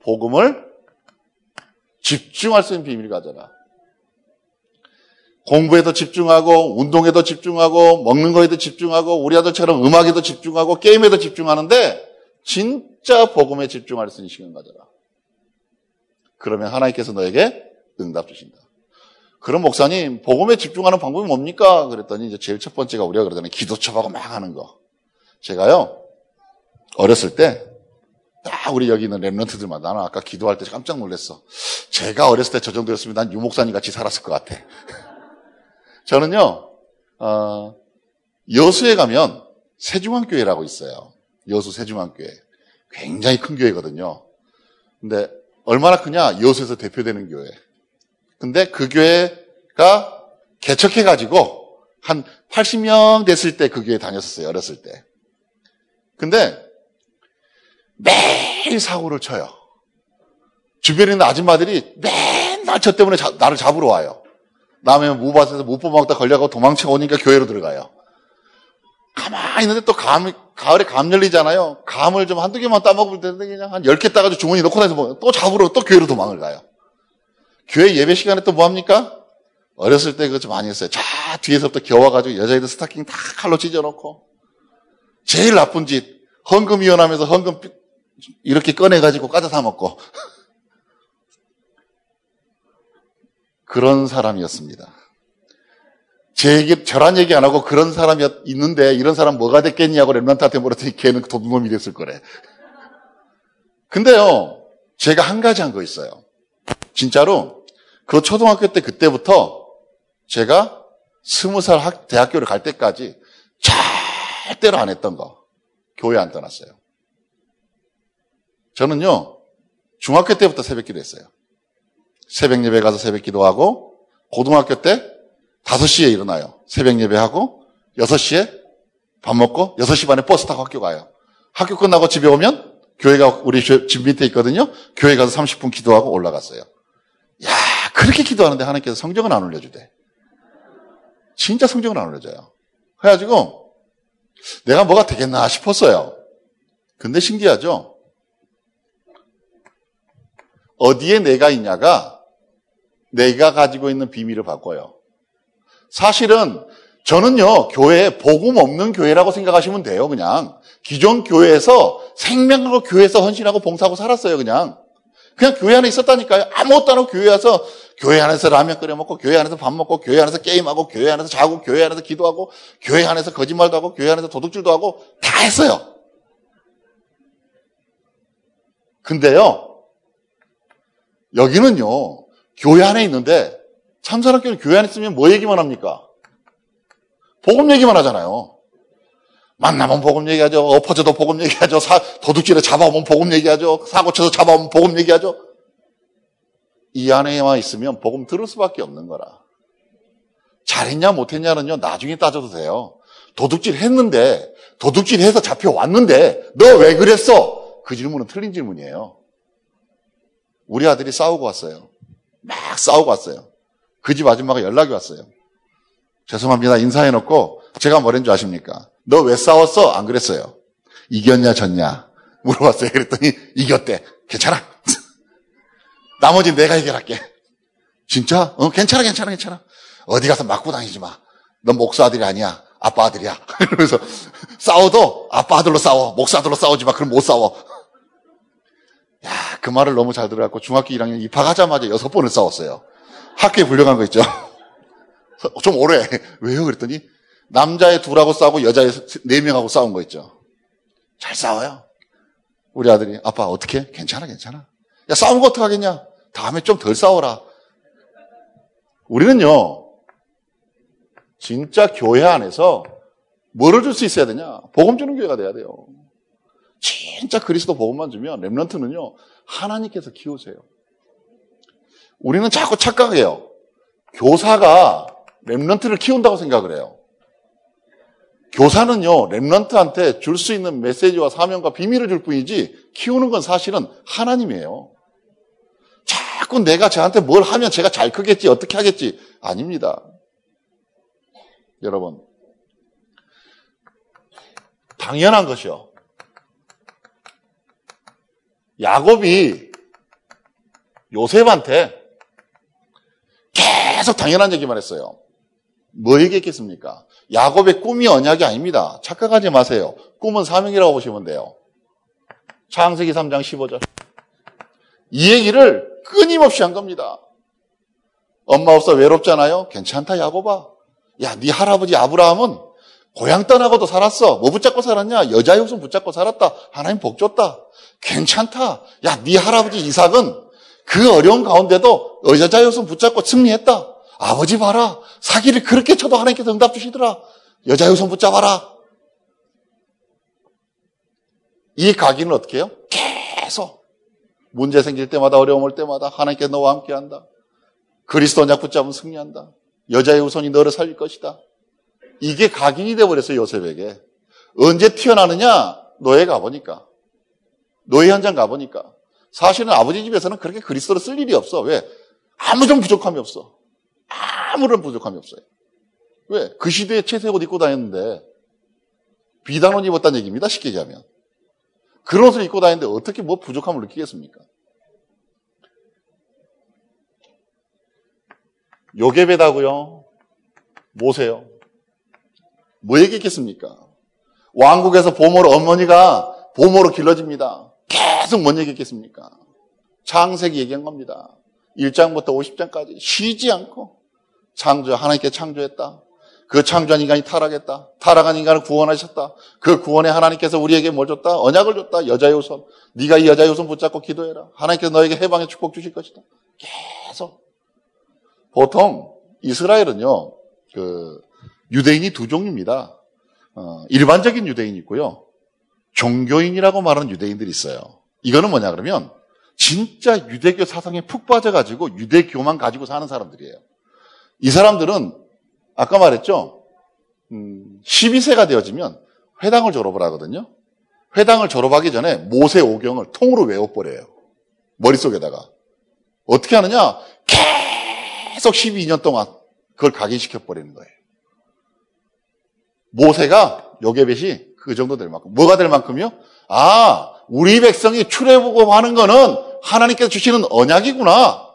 복음을 집중할 수 있는 비밀을 가져라. 공부에도 집중하고 운동에도 집중하고 먹는 거에도 집중하고 우리 아들처럼 음악에도 집중하고 게임에도 집중하는데 진짜 복음에 집중할 수 있는 시간 가져라. 그러면 하나님께서 너에게 응답 주신다. 그럼 목사님 복음에 집중하는 방법이 뭡니까? 그랬더니 이제 제일 첫 번째가 우리가 그러잖아요. 기도첩하고 막 하는 거. 제가요 어렸을 때 딱 우리 여기 있는 랩런트들만 나는 아까 기도할 때 깜짝 놀랐어. 제가 어렸을 때 저 정도였으면 난 유목사님 같이 살았을 것 같아. 저는요, 어, 여수에 가면 세중앙교회라고 있어요. 여수 세중앙교회. 굉장히 큰 교회거든요. 근데 얼마나 크냐? 여수에서 대표되는 교회. 근데 그 교회 개척해가지고 한 80명 됐을 때 그 교회 다녔었어요. 어렸을 때. 근데 매일 사고를 쳐요. 주변에 있는 아줌마들이 맨날 저 때문에 자, 나를 잡으러 와요. 남의 무밭에서 못 뽑아먹다 걸려가고 도망쳐 오니까 교회로 들어가요. 가만히 있는데 또 감, 가을에 감 열리잖아요. 감을 좀 한두 개만 따먹을 때는 그냥 한 10개 따가지고 주머니 넣고 나서 또 잡으러 또 교회로 도망을 가요. 교회 예배 시간에 또 뭐 합니까? 어렸을 때 그거 좀 많이 했어요. 자, 뒤에서부터 겨워가지고 여자애들 스타킹 다 칼로 찢어놓고. 제일 나쁜 짓. 헌금 위원하면서 헌금 이렇게 꺼내가지고 까져 사 먹고. 그런 사람이었습니다. 제 얘기, 저란 얘기 안 하고 그런 사람이 있는데 이런 사람 뭐가 됐겠냐고 랩런트한테 물었더니 걔는 도둑놈이 됐을 거래. 근데요, 제가 한 가지 한 거 있어요. 진짜로 그 초등학교 때 그때부터 제가 스무 살 대학교를 갈 때까지 절대로 안 했던 거. 교회 안 떠났어요. 저는요, 중학교 때부터 새벽 기도 했어요. 새벽 예배 가서 새벽 기도하고, 고등학교 때 5시에 일어나요. 새벽 예배하고, 6시에 밥 먹고, 6시 반에 버스 타고 학교 가요. 학교 끝나고 집에 오면, 교회가 우리 집 밑에 있거든요. 교회 가서 30분 기도하고 올라갔어요. 야, 그렇게 기도하는데 하나님께서 성적은 안 올려주대. 진짜 성적은 안 올려줘요. 그래가지고, 내가 뭐가 되겠나 싶었어요. 근데 신기하죠? 어디에 내가 있냐가 내가 가지고 있는 비밀을 바꿔요. 사실은 저는요, 교회, 복음 없는 교회라고 생각하시면 돼요, 그냥. 기존 교회에서 생명하고 교회에서 헌신하고 봉사하고 살았어요, 그냥. 그냥 교회 안에 있었다니까요. 아무것도 안 하고 교회 와서 교회 안에서 라면 끓여 먹고, 교회 안에서 밥 먹고, 교회 안에서 게임하고, 교회 안에서 자고, 교회 안에서 기도하고, 교회 안에서 거짓말도 하고, 교회 안에서 도둑질도 하고, 다 했어요. 근데요, 여기는요, 교회 안에 있는데, 참사랑교는 교회 안에 있으면 뭐 얘기만 합니까? 복음 얘기만 하잖아요. 만나면 복음 얘기하죠. 엎어져도 복음 얘기하죠. 사, 도둑질에 잡아오면 복음 얘기하죠. 사고 쳐서 잡아오면 복음 얘기하죠. 이 안에만 있으면 복음 들을 수밖에 없는 거라. 잘했냐 못했냐는요. 나중에 따져도 돼요. 도둑질 했는데 도둑질 해서 잡혀왔는데 너 왜 그랬어? 그 질문은 틀린 질문이에요. 우리 아들이 싸우고 왔어요. 막 싸우고 왔어요. 그 집 아줌마가 연락이 왔어요. 죄송합니다. 인사해놓고 제가 뭐랬는 줄 아십니까? 너 왜 싸웠어? 안 그랬어요. 이겼냐 졌냐 물어봤어요. 그랬더니 이겼대. 괜찮아. 나머지 내가 해결할게. 진짜? 어, 괜찮아, 괜찮아, 괜찮아. 어디 가서 맞고 다니지 마. 넌 목사 아들이 아니야. 아빠 아들이야. 그러면서 싸워도 아빠 아들로 싸워. 목사 아들로 싸우지 마. 그럼 못 싸워. 야, 그 말을 너무 잘 들어갖고 중학교 1학년 입학하자마자 여섯 번을 싸웠어요. 학교에 불려간 거 있죠. 좀 오래. 왜요? 그랬더니 남자의 둘하고 싸우고 여자의 네 명하고 싸운 거 있죠. 잘 싸워요. 우리 아들이 아빠 어떻게? 괜찮아 괜찮아. 야 싸우는 거 어떡하겠냐? 다음에 좀 덜 싸워라. 우리는요. 진짜 교회 안에서 뭐를 줄 수 있어야 되냐? 복음 주는 교회가 돼야 돼요. 진짜 그리스도 복음만 주면 랩런트는요. 하나님께서 키우세요. 우리는 자꾸 착각해요. 교사가 랩런트를 키운다고 생각을 해요. 교사는요, 랩런트한테 줄 수 있는 메시지와 사명과 비밀을 줄 뿐이지, 키우는 건 사실은 하나님이에요. 자꾸 내가 저한테 뭘 하면 제가 잘 크겠지, 어떻게 하겠지. 아닙니다. 여러분. 당연한 것이요. 야곱이 요셉한테 계속 당연한 얘기만 했어요. 뭐 얘기했겠습니까? 야곱의 꿈이 언약이 아닙니다. 착각하지 마세요. 꿈은 사명이라고 보시면 돼요. 창세기 3장 15절. 이 얘기를 끊임없이 한 겁니다. 엄마 없어 외롭잖아요. 괜찮다 야곱아. 야, 네 할아버지 아브라함은 고향 떠나고도 살았어. 뭐 붙잡고 살았냐? 여자 욕심 붙잡고 살았다. 하나님 복 줬다. 괜찮다. 야, 네 할아버지 이삭은 그 어려운 가운데도 여자 욕심 붙잡고 승리했다. 아버지 봐라. 사기를 그렇게 쳐도 하나님께서 응답 주시더라. 여자 욕심 붙잡아라. 이 가기는 어떻게 해요? 계속 문제 생길 때마다 어려움 올 때마다 하나님께 너와 함께 한다. 그리스도 언약 붙잡으면 승리한다. 여자의 후손이 너를 살릴 것이다. 이게 각인이 되어버렸어요, 요셉에게. 언제 튀어나느냐? 노예 가보니까. 노예 현장 가보니까. 사실은 아버지 집에서는 그렇게 그리스도를 쓸 일이 없어. 왜? 아무런 부족함이 없어. 아무런 부족함이 없어요. 왜? 그 시대에 채색 옷 입고 다녔는데 비단 옷 입었다는 얘기입니다. 쉽게 얘기하면. 그런 옷을 입고 다니는데 어떻게 뭐 부족함을 느끼겠습니까? 요게베다고요. 뭐세요? 뭐 얘기했겠습니까? 왕국에서 보모로 어머니가 보모로 길러집니다. 계속 뭔 얘기했겠습니까? 창세기 얘기한 겁니다. 1장부터 50장까지 쉬지 않고 창조 하나님께 창조했다. 그 창조한 인간이 타락했다. 타락한 인간을 구원하셨다. 그 구원에 하나님께서 우리에게 뭘 줬다? 언약을 줬다. 여자의 우선. 네가 이 여자의 우선 붙잡고 기도해라. 하나님께서 너에게 해방의 축복 주실 것이다. 계속. 보통 이스라엘은요. 그 유대인이 두 종류입니다. 어, 일반적인 유대인이 있고요. 종교인이라고 말하는 유대인들이 있어요. 이거는 뭐냐 그러면 진짜 유대교 사상에 푹 빠져가지고 유대교만 가지고 사는 사람들이에요. 이 사람들은 아까 말했죠. 음, 12세가 되어지면 회당을 졸업을 하거든요. 회당을 졸업하기 전에 모세 오경을 통으로 외워버려요. 머릿속에다가. 어떻게 하느냐? 계속 12년 동안 그걸 각인시켜버리는 거예요. 모세가 요게벳이 그 정도 될 만큼. 뭐가 될 만큼요? 아, 우리 백성이 출애굽하는 거는 하나님께서 주시는 언약이구나.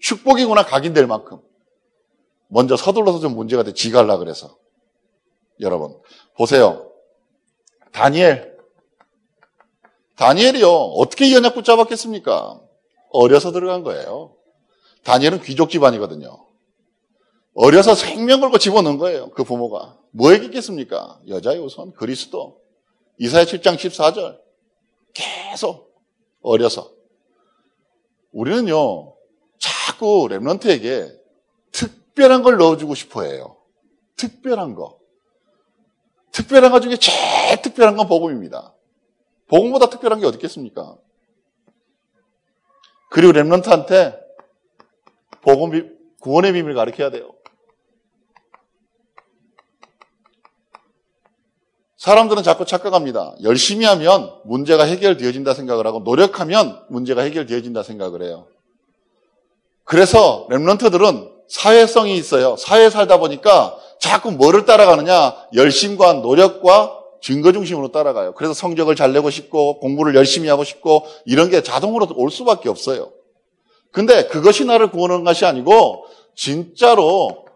축복이구나 각인될 만큼. 먼저 서둘러서 좀 문제가 돼 하려 그래서. 여러분, 보세요. 다니엘. 다니엘이요. 어떻게 이 언약 붙잡았겠습니까? 어려서 들어간 거예요. 다니엘은 귀족 집안이거든요. 어려서 생명 걸고 집어넣은 거예요. 그 부모가. 뭐 얘기겠습니까? 여자의 우선 그리스도. 이사야 7장 14절. 계속 어려서. 우리는요, 자꾸 랩런트에게 특별한 걸 넣어주고 싶어 해요. 특별한 거. 특별한 것 중에 제일 특별한 건 복음입니다. 복음보다 특별한 게 어디 있겠습니까? 그리고 랩런트한테 복음, 구원의 비밀 가르쳐야 돼요. 사람들은 자꾸 착각합니다. 열심히 하면 문제가 해결되어진다 생각을 하고 노력하면 문제가 해결되어진다 생각을 해요. 그래서 랩런트들은 사회성이 있어요. 사회에 살다 보니까 자꾸 뭐를 따라가느냐? 열심과 노력과 증거 중심으로 따라가요. 그래서 성적을 잘 내고 싶고 공부를 열심히 하고 싶고 이런 게 자동으로 올 수밖에 없어요. 근데 그것이 나를 구원하는 것이 아니고 진짜로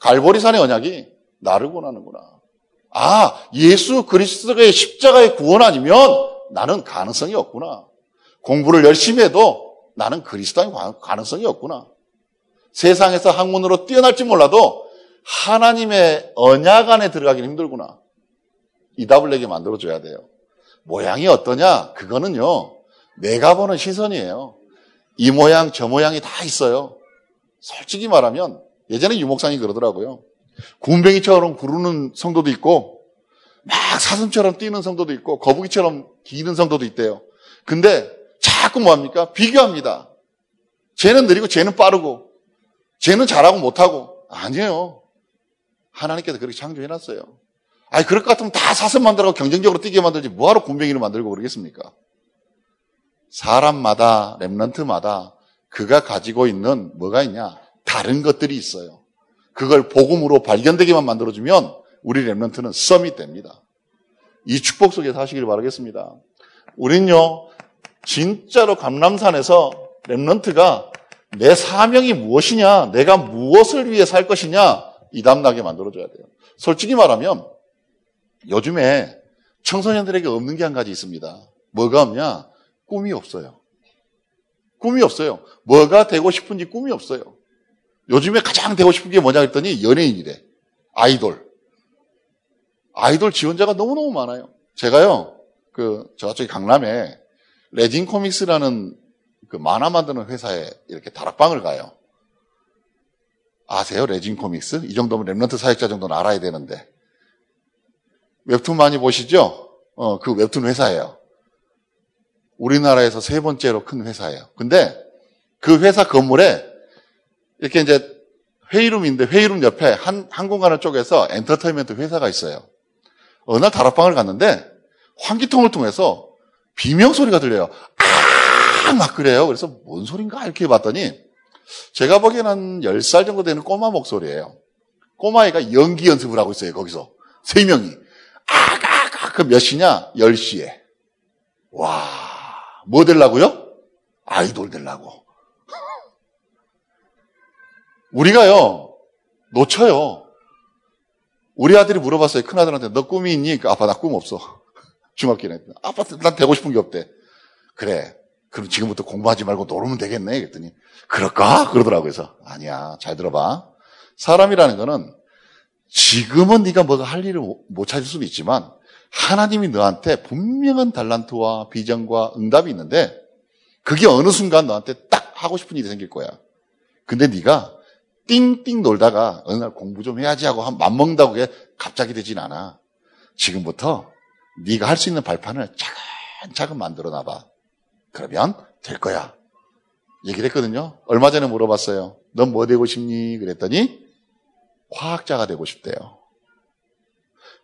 갈보리산의 언약이 나를 구원하는구나. 아, 예수 그리스도의 십자가의 구원 아니면 나는 가능성이 없구나. 공부를 열심히 해도 나는 그리스도의 가능성이 없구나. 세상에서 학문으로 뛰어날지 몰라도 하나님의 언약 안에 들어가기는 힘들구나. 이 답을 내게 만들어줘야 돼요. 모양이 어떠냐? 그거는요, 내가 보는 시선이에요. 이 모양, 저 모양이 다 있어요. 솔직히 말하면, 예전에 유목상이 그러더라고요. 군뱅이처럼 구르는 성도도 있고 막 사슴처럼 뛰는 성도도 있고 거북이처럼 기는 성도도 있대요. 근데 자꾸 뭐합니까? 비교합니다. 쟤는 느리고 쟤는 빠르고 쟤는 잘하고 못하고 아니에요. 하나님께서 그렇게 창조해놨어요. 아니 그럴 것 같으면 다 사슴 만들고 경쟁적으로 뛰게 만들지 뭐하러 군뱅이를 만들고 그러겠습니까? 사람마다 랩런트마다 그가 가지고 있는 뭐가 있냐? 다른 것들이 있어요. 그걸 복음으로 발견되게만 만들어주면 우리 랩런트는 썸이 됩니다. 이 축복 속에 사시길 바라겠습니다. 우린요, 진짜로 감람산에서 랩런트가 내 사명이 무엇이냐, 내가 무엇을 위해 살 것이냐, 이 담나게 만들어줘야 돼요. 솔직히 말하면 요즘에 청소년들에게 없는 게 한 가지 있습니다. 뭐가 없냐? 꿈이 없어요. 꿈이 없어요. 뭐가 되고 싶은지 꿈이 없어요. 요즘에 가장 되고 싶은 게 뭐냐 했더니 연예인이래. 아이돌. 아이돌 지원자가 너무너무 많아요. 제가요, 그, 저쪽에 강남에 레진 코믹스라는 그 만화 만드는 회사에 이렇게 다락방을 가요. 아세요? 레진 코믹스? 이 정도면 remnant 사역자 정도는 알아야 되는데. 웹툰 많이 보시죠? 어, 그 웹툰 회사예요. 우리나라에서 세 번째로 큰 회사예요. 근데 그 회사 건물에 이렇게 이제 회의룸인데 회의룸 옆에 한, 한 공간을 쪼개서 엔터테인먼트 회사가 있어요. 어느 날 다락방을 갔는데 환기통을 통해서 비명 소리가 들려요. 아! 막 그래요. 그래서 뭔 소린가 이렇게 봤더니 제가 보기에는 한 10살 정도 되는 꼬마 목소리예요. 꼬마애가 연기 연습을 하고 있어요. 거기서. 세 명이. 아가가 그몇 시냐? 10시에. 와, 뭐 되려고요? 아이돌 되려고. 우리가요, 놓쳐요. 우리 아들이 물어봤어요. 큰아들한테, 너 꿈이 있니? 그 아빠, 나 꿈 없어. 중학교에. 아빠, 난 되고 싶은 게 없대. 그래. 그럼 지금부터 공부하지 말고 놀면 되겠네. 그랬더니, 그럴까? 그러더라고요. 그래서, 아니야. 잘 들어봐. 사람이라는 거는 지금은 네가 뭐가 할 일을 못 찾을 수도 있지만 하나님이 너한테 분명한 달란트와 비전과 응답이 있는데 그게 어느 순간 너한테 딱 하고 싶은 일이 생길 거야. 근데 네가 띵띵 놀다가 어느 날 공부 좀 해야지 하고 한 맘먹는다고 갑자기 되진 않아. 지금부터 네가 할 수 있는 발판을 차근차근 만들어 놔봐. 그러면 될 거야. 얘기를 했거든요. 얼마 전에 물어봤어요. 넌 뭐 되고 싶니? 그랬더니 화학자가 되고 싶대요.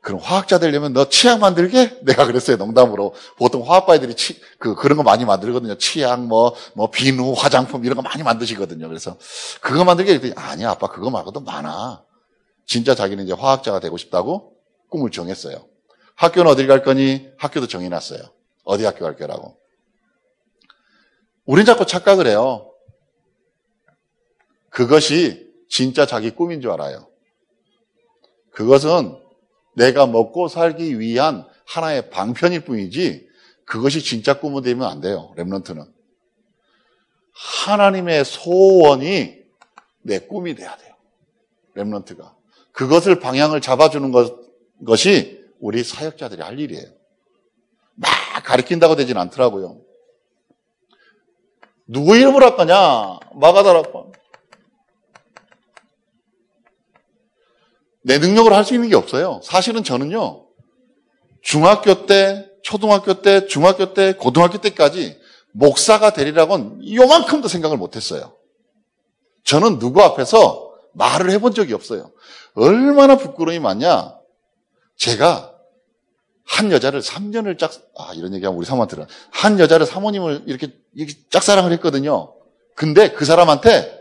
그럼 화학자 되려면 너 치약 만들게? 내가 그랬어요, 농담으로. 보통 화학과애들이 치, 그, 그런 거 많이 만들거든요. 치약, 뭐, 뭐, 비누, 화장품, 이런 거 많이 만드시거든요. 그래서, 그거 만들게? 그랬더니, 아니야, 아빠, 그거 말고도 많아. 진짜 자기는 이제 화학자가 되고 싶다고 꿈을 정했어요. 학교는 어딜 갈 거니? 학교도 정해놨어요. 어디 학교 갈 거라고. 우린 자꾸 착각을 해요. 그것이 진짜 자기 꿈인 줄 알아요. 그것은 내가 먹고 살기 위한 하나의 방편일 뿐이지 그것이 진짜 꿈이 되면 안 돼요. 랩런트는. 하나님의 소원이 내 꿈이 돼야 돼요. 랩런트가. 그것을 방향을 잡아주는 것, 것이 우리 사역자들이 할 일이에요. 막 가르친다고 되진 않더라고요. 누구 이름으로 할 거냐? 마가다라고. 내 능력으로 할 수 있는 게 없어요. 사실은 저는요, 중학교 때, 초등학교 때, 중학교 때, 고등학교 때까지 목사가 되리라고는 요만큼도 생각을 못 했어요. 저는 누구 앞에서 말을 해본 적이 없어요. 얼마나 부끄러움이 많냐? 제가 한 여자를 3년을 짝, 아, 이런 얘기하면 우리 사모한테는. 한 여자를 사모님을 이렇게, 이렇게 짝사랑을 했거든요. 근데 그 사람한테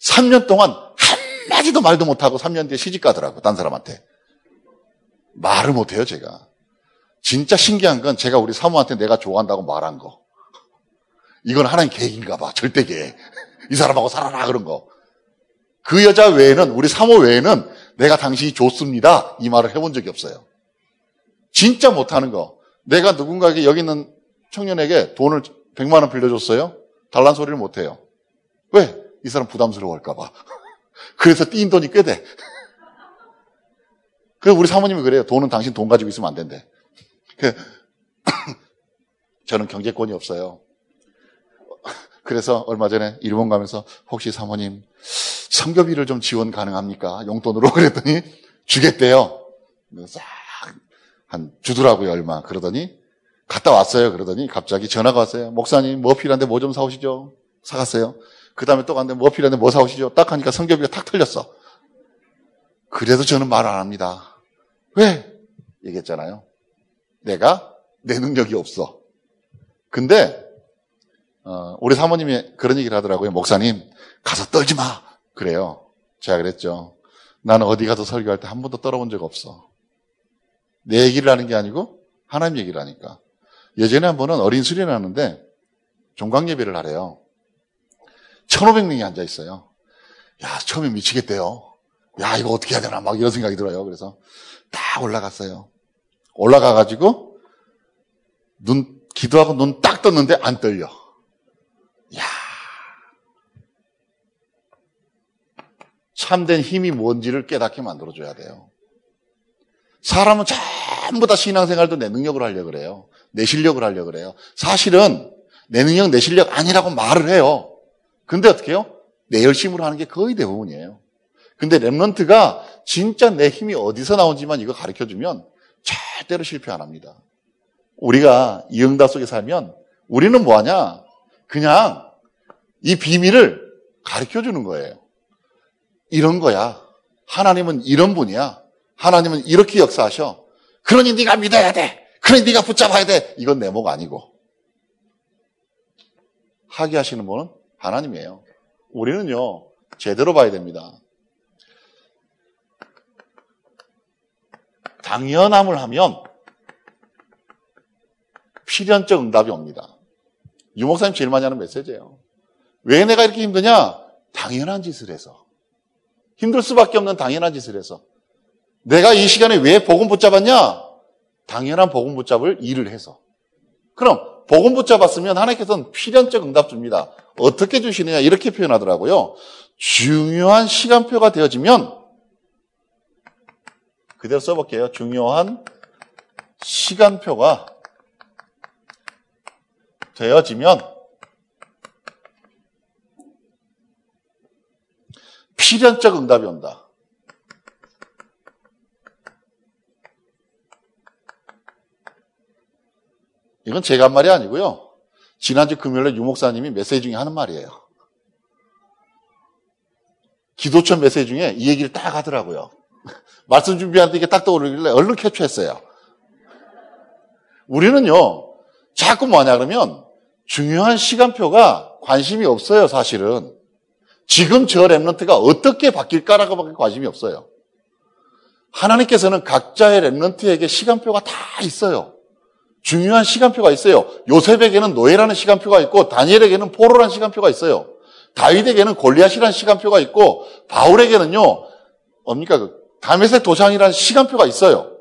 3년 동안 한마디도 말도 못하고 3년 뒤에 시집 가더라고, 딴 사람한테. 말을 못해요, 제가. 진짜 신기한 건 제가 우리 사모한테 내가 좋아한다고 말한 거. 이건 하나님 계획인가 봐, 절대 계획. 이 사람하고 살아라, 그런 거. 그 여자 외에는, 우리 사모 외에는 내가 당신이 좋습니다. 이 말을 해본 적이 없어요. 진짜 못하는 거. 내가 누군가에게 여기 있는 청년에게 돈을 100만 원 빌려줬어요? 달란 소리를 못해요. 왜? 이 사람 부담스러워할까봐. 그래서 띄인 돈이 꽤 돼. 그래서 우리 사모님이 그래요. 돈은 당신 돈 가지고 있으면 안 된대. 그 저는 경제권이 없어요. 그래서 얼마 전에 일본 가면서 혹시 사모님 성교비를 좀 지원 가능합니까? 용돈으로 그랬더니 주겠대요. 싹 한 주더라고요 얼마. 그러더니 갔다 왔어요. 그러더니 갑자기 전화가 왔어요. 목사님 뭐 필요한데 뭐 좀 사오시죠. 사갔어요. 그 다음에 또 갔는데 뭐 필요한데 뭐 사오시죠? 딱 하니까 성교비가 탁 틀렸어. 그래도 저는 말 안 합니다. 왜? 얘기했잖아요. 내가 내 능력이 없어. 근데 어, 우리 사모님이 그런 얘기를 하더라고요. 목사님 가서 떨지 마. 그래요. 제가 그랬죠. 나는 어디 가서 설교할 때 한 번도 떨어본 적 없어. 내 얘기를 하는 게 아니고 하나님 얘기를 하니까. 예전에 한 번은 어린 수련회 하는데 종강 예배를 하래요. 1,500명이 앉아 있어요. 야, 처음에 미치겠대요. 야, 이거 어떻게 해야 되나? 막 이런 생각이 들어요. 그래서 딱 올라갔어요. 올라가 가지고 눈, 기도하고 눈 딱 떴는데 안 떨려. 야 참된 힘이 뭔지를 깨닫게 만들어줘야 돼요. 사람은 전부 다 신앙생활도 내 능력으로 하려고 그래요. 내 실력을 하려고 그래요. 사실은 내 능력, 내 실력 아니라고 말을 해요. 근데 어떻게 해요? 내 열심으로 하는 게 거의 대부분이에요. 근데 랩런트가 진짜 내 힘이 어디서 나온지만 이거 가르쳐 주면 절대로 실패 안 합니다. 우리가 이 응답 속에 살면 우리는 뭐 하냐? 그냥 이 비밀을 가르쳐 주는 거예요. 이런 거야. 하나님은 이런 분이야. 하나님은 이렇게 역사하셔. 그러니 네가 믿어야 돼. 그러니 네가 붙잡아야 돼. 이건 내 목 아니고. 하게 하시는 분은 하나님이에요. 우리는요, 제대로 봐야 됩니다. 당연함을 하면 필연적 응답이 옵니다. 유목사님 제일 많이 하는 메시지예요. 왜 내가 이렇게 힘드냐? 당연한 짓을 해서. 힘들 수밖에 없는 당연한 짓을 해서. 내가 이 시간에 왜 복음 붙잡았냐? 당연한 복음 붙잡을 일을 해서. 그럼 복음 붙잡았으면 하나님께서는 필연적 응답 줍니다. 어떻게 주시느냐 이렇게 표현하더라고요. 중요한 시간표가 되어지면 그대로 써볼게요. 중요한 시간표가 되어지면 필연적 응답이 온다. 이건 제가 한 말이 아니고요. 지난주 금요일에 유 목사님이 메시지 중에 하는 말이에요. 기도천 메시지 중에 이 얘기를 딱 하더라고요. 말씀 준비하는데 이게 딱 떠오르길래 얼른 캡처했어요. 우리는요, 자꾸 뭐냐 그러면 중요한 시간표가 관심이 없어요, 사실은. 지금 저 랩런트가 어떻게 바뀔까라고밖에 관심이 없어요. 하나님께서는 각자의 랩런트에게 시간표가 다 있어요. 중요한 시간표가 있어요. 요셉에게는 노예라는 시간표가 있고 다니엘에게는 포로라는 시간표가 있어요. 다윗에게는 골리앗이라는 시간표가 있고 바울에게는요. 뭡니까? 그 다메섹 도장이라는 시간표가 있어요.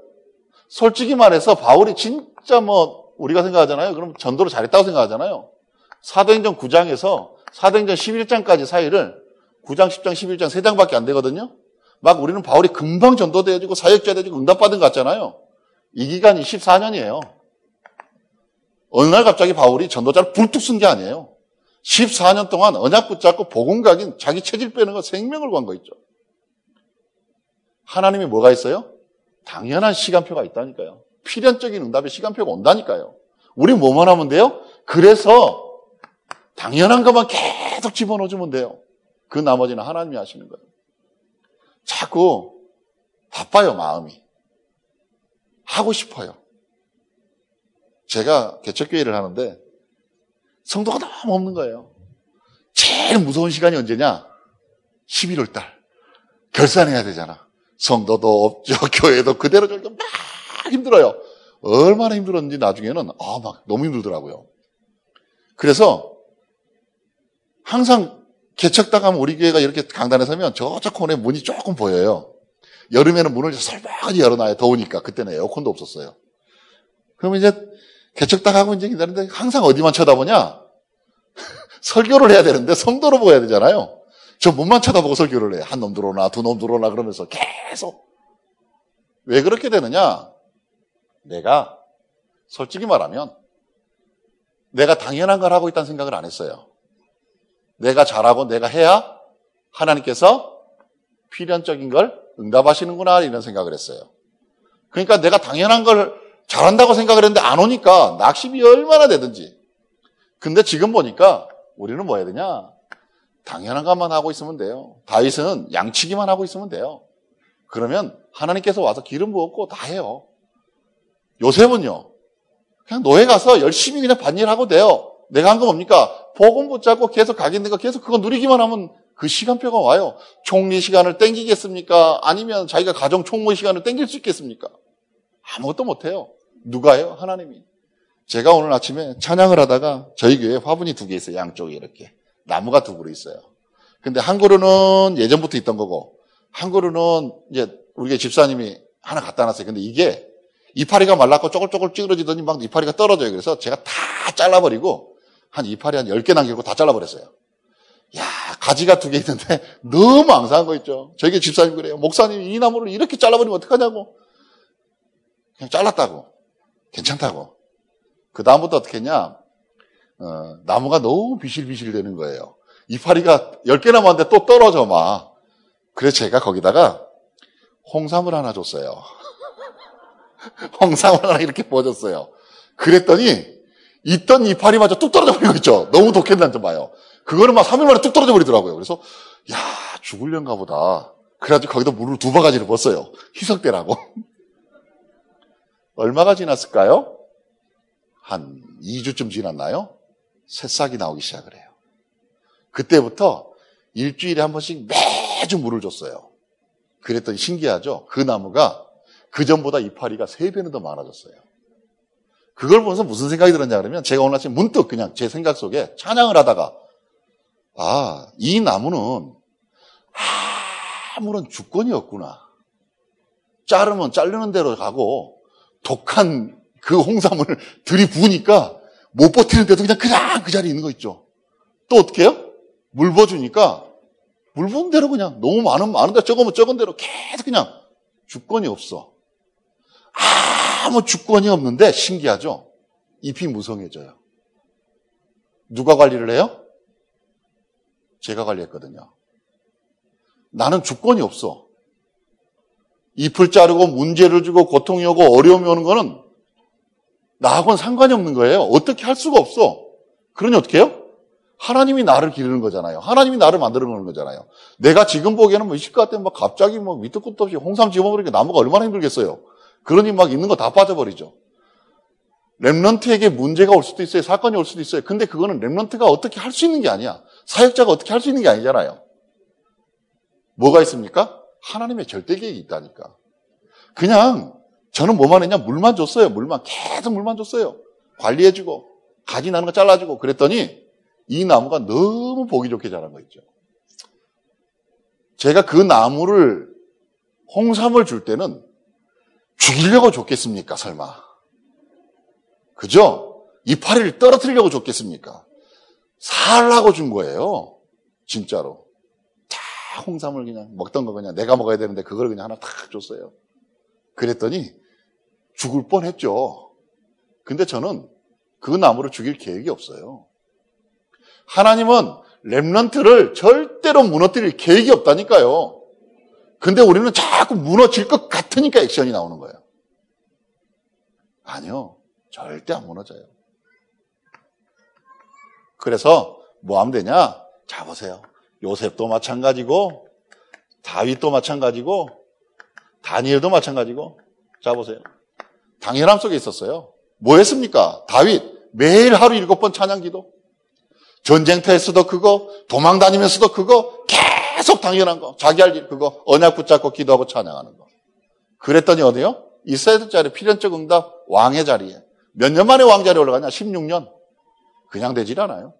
솔직히 말해서 바울이 진짜 뭐 우리가 생각하잖아요. 그럼 전도를 잘했다고 생각하잖아요. 사도행전 9장에서 사도행전 11장까지 사이를 9장, 10장, 11장 3장밖에 안 되거든요. 막 우리는 바울이 금방 전도되어지고 사역자 되어지고 응답받은 것 같잖아요. 이 기간이 14년이에요. 어느 날 갑자기 바울이 전도자를 불뚝 쓴 게 아니에요. 14년 동안 언약 붙잡고 복음 각인 자기 체질 빼는 거 생명을 건 거 있죠. 하나님이 뭐가 있어요? 당연한 시간표가 있다니까요. 필연적인 응답의 시간표가 온다니까요. 우리 뭐만 하면 돼요? 그래서 당연한 것만 계속 집어넣어주면 돼요. 그 나머지는 하나님이 하시는 거예요. 자꾸 바빠요, 마음이. 하고 싶어요. 제가 개척교회를 하는데 성도가 너무 없는 거예요. 제일 무서운 시간이 언제냐? 11월 달. 결산해야 되잖아. 성도도 없죠. 교회도 그대로 저렇게 막 힘들어요. 얼마나 힘들었는지 나중에는 아, 막 너무 힘들더라고요. 그래서 항상 개척당 하면 우리 교회가 이렇게 강단에 서면 저쪽 코너에 문이 조금 보여요. 여름에는 문을 설명하게 열어놔요. 더우니까. 그때는 에어컨도 없었어요. 그러면 이제 개척당 하고 이제 기다리는데 항상 어디만 쳐다보냐? 설교를 해야 되는데 성도로 보여야 되잖아요. 저 문만 쳐다보고 설교를 해. 한 놈 들어오나, 두 놈 들어오나 그러면서 계속. 왜 그렇게 되느냐? 내가 솔직히 말하면 내가 당연한 걸 하고 있다는 생각을 안 했어요. 내가 잘하고 내가 해야 하나님께서 필연적인 걸 응답하시는구나 이런 생각을 했어요. 그러니까 내가 당연한 걸 잘한다고 생각을 했는데 안 오니까 낙심이 얼마나 되든지. 근데 지금 보니까 우리는 뭐 해야 되냐? 당연한 것만 하고 있으면 돼요. 다윗은 양치기만 하고 있으면 돼요. 그러면 하나님께서 와서 기름 부었고 다 해요. 요셉은요. 그냥 노예 가서 열심히 그냥 반일 하고 돼요. 내가 한 거 뭡니까? 복음 붙잡고 계속 가겠는 거 계속 그거 누리기만 하면 그 시간표가 와요. 총리 시간을 땡기겠습니까? 아니면 자기가 가정 총무 시간을 땡길 수 있겠습니까? 아무것도 못해요. 누가요? 하나님이. 제가 오늘 아침에 찬양을 하다가 저희 교회에 화분이 두 개 있어요. 양쪽에 이렇게. 나무가 두 그루 있어요. 근데 한 그루는 예전부터 있던 거고, 한 그루는 이제 우리 집사님이 하나 갖다 놨어요. 근데 이게 이파리가 말랐고 쪼글쪼글 찌그러지더니 막 이파리가 떨어져요. 그래서 제가 다 잘라버리고 한 이파리 한 10개 남기고 다 잘라버렸어요. 야, 가지가 두 개 있는데 너무 앙상한 거 있죠. 저희 집사님 그래요. 목사님 이 나무를 이렇게 잘라버리면 어떡하냐고. 그냥 잘랐다고. 괜찮다고. 그 다음부터 어떻게 했냐? 어, 나무가 너무 비실비실 되는 거예요. 이파리가 10개 남았는데 또 떨어져 막. 그래서 제가 거기다가 홍삼을 하나 줬어요. 홍삼을 하나 이렇게 부어줬어요. 그랬더니 있던 이파리마저 뚝 떨어져 거 있죠. 너무 독했나 좀 봐요. 그거는 막 3일 만에 뚝 떨어져 버리더라고요. 그래서 야 죽을련가 보다. 그래가지고 거기다 물을 두 바가지를 붓어요. 희석되라고. 얼마가 지났을까요? 한 2주쯤 지났나요? 새싹이 나오기 시작을 해요. 그때부터 일주일에 한 번씩 매주 물을 줬어요. 그랬더니 신기하죠? 그 나무가 그 전보다 이파리가 세 배는 더 많아졌어요. 그걸 보면서 무슨 생각이 들었냐 그러면 제가 오늘 아침 문득 그냥 제 생각 속에 찬양을 하다가 아, 이 나무는 아무런 주권이 없구나. 자르면 자르는 대로 가고 독한 그 홍삼을 들이부으니까 못 버티는데도 그냥 그냥 그 자리에 있는 거 있죠. 또 어떻게 해요? 물 부어주니까 물 부은 대로 그냥 너무 많으면 많은데 적으면 적은 대로 계속 그냥 주권이 없어. 아무 주권이 없는데 신기하죠? 잎이 무성해져요. 누가 관리를 해요? 제가 관리했거든요. 나는 주권이 없어. 잎을 자르고 문제를 주고 고통이 오고 어려움이 오는 거는 나하고는 상관이 없는 거예요. 어떻게 할 수가 없어. 그러니 어떻게 해요? 하나님이 나를 기르는 거잖아요. 하나님이 나를 만들어 놓는 거잖아요. 내가 지금 보기에는 뭐 이십 같은 막 갑자기 뭐 밑도 끝도 없이 홍삼 집어버리니까 나무가 얼마나 힘들겠어요. 그러니 막 있는 거 다 빠져버리죠. 랩런트에게 문제가 올 수도 있어요. 사건이 올 수도 있어요. 근데 그거는 랩런트가 어떻게 할 수 있는 게 아니야. 사역자가 어떻게 할 수 있는 게 아니잖아요. 뭐가 있습니까? 하나님의 절대 계획이 있다니까. 그냥 저는 뭐만 했냐? 물만 줬어요. 물만. 계속 물만 줬어요. 관리해주고, 가지 나는 거 잘라주고. 그랬더니 이 나무가 너무 보기 좋게 자란 거 있죠. 제가 그 나무를 홍삼을 줄 때는 죽이려고 줬겠습니까? 설마. 그죠? 이파리를 떨어뜨리려고 줬겠습니까? 살라고 준 거예요. 진짜로. 다 홍삼을 그냥 먹던 거 그냥 내가 먹어야 되는데 그걸 그냥 하나 탁 줬어요. 그랬더니 죽을 뻔 했죠. 근데 저는 그 나무를 죽일 계획이 없어요. 하나님은 랩런트를 절대로 무너뜨릴 계획이 없다니까요. 근데 우리는 자꾸 무너질 것 같으니까 액션이 나오는 거예요. 아니요. 절대 안 무너져요. 그래서 뭐 하면 되냐? 자 보세요. 요셉도 마찬가지고 다윗도 마찬가지고 다니엘도 마찬가지고 자 보세요. 당연함 속에 있었어요. 뭐 했습니까? 다윗 매일 하루 일곱 번 찬양기도 전쟁터에서도 그거 도망 다니면서도 그거 계속 당연한 거 자기 할 일 그거 언약 붙잡고 기도하고 찬양하는 거 그랬더니 어디요? 이스라엘 자리 필연적 응답 왕의 자리에 몇 년 만에 왕자리에 올라가냐? 16년 그냥 되질 않아요.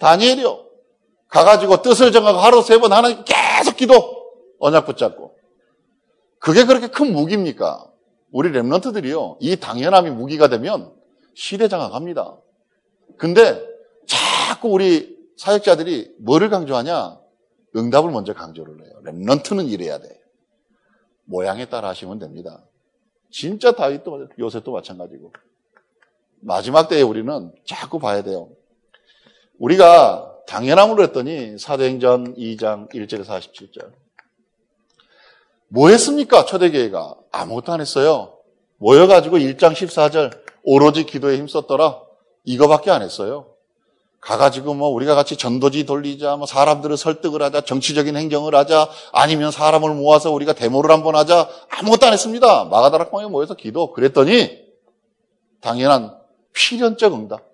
다니엘이요. 가가지고 뜻을 정하고 하루 세 번 하나님 계속 기도 언약 붙잡고 그게 그렇게 큰 무기입니까? 우리 랩런트들이요 이 당연함이 무기가 되면 시대 장악합니다. 근데 자꾸 우리 사역자들이 뭐를 강조하냐? 응답을 먼저 강조를 해요. 랩런트는 이래야 돼. 모양에 따라 하시면 됩니다. 진짜 다윗도 요새도 마찬가지고 마지막 때에 우리는 자꾸 봐야 돼요. 우리가 당연함으로 했더니 사도행전 2장 1절에서 47절. 뭐 했습니까? 초대교회가. 아무것도 안 했어요. 모여가지고 1장 14절 오로지 기도에 힘썼더라. 이거밖에 안 했어요. 가가지고 뭐 우리가 같이 전도지 돌리자, 뭐 사람들을 설득을 하자, 정치적인 행정을 하자, 아니면 사람을 모아서 우리가 데모를 한번 하자, 아무것도 안 했습니다. 마가다락방에 모여서 기도. 그랬더니 당연한 필연적 응답.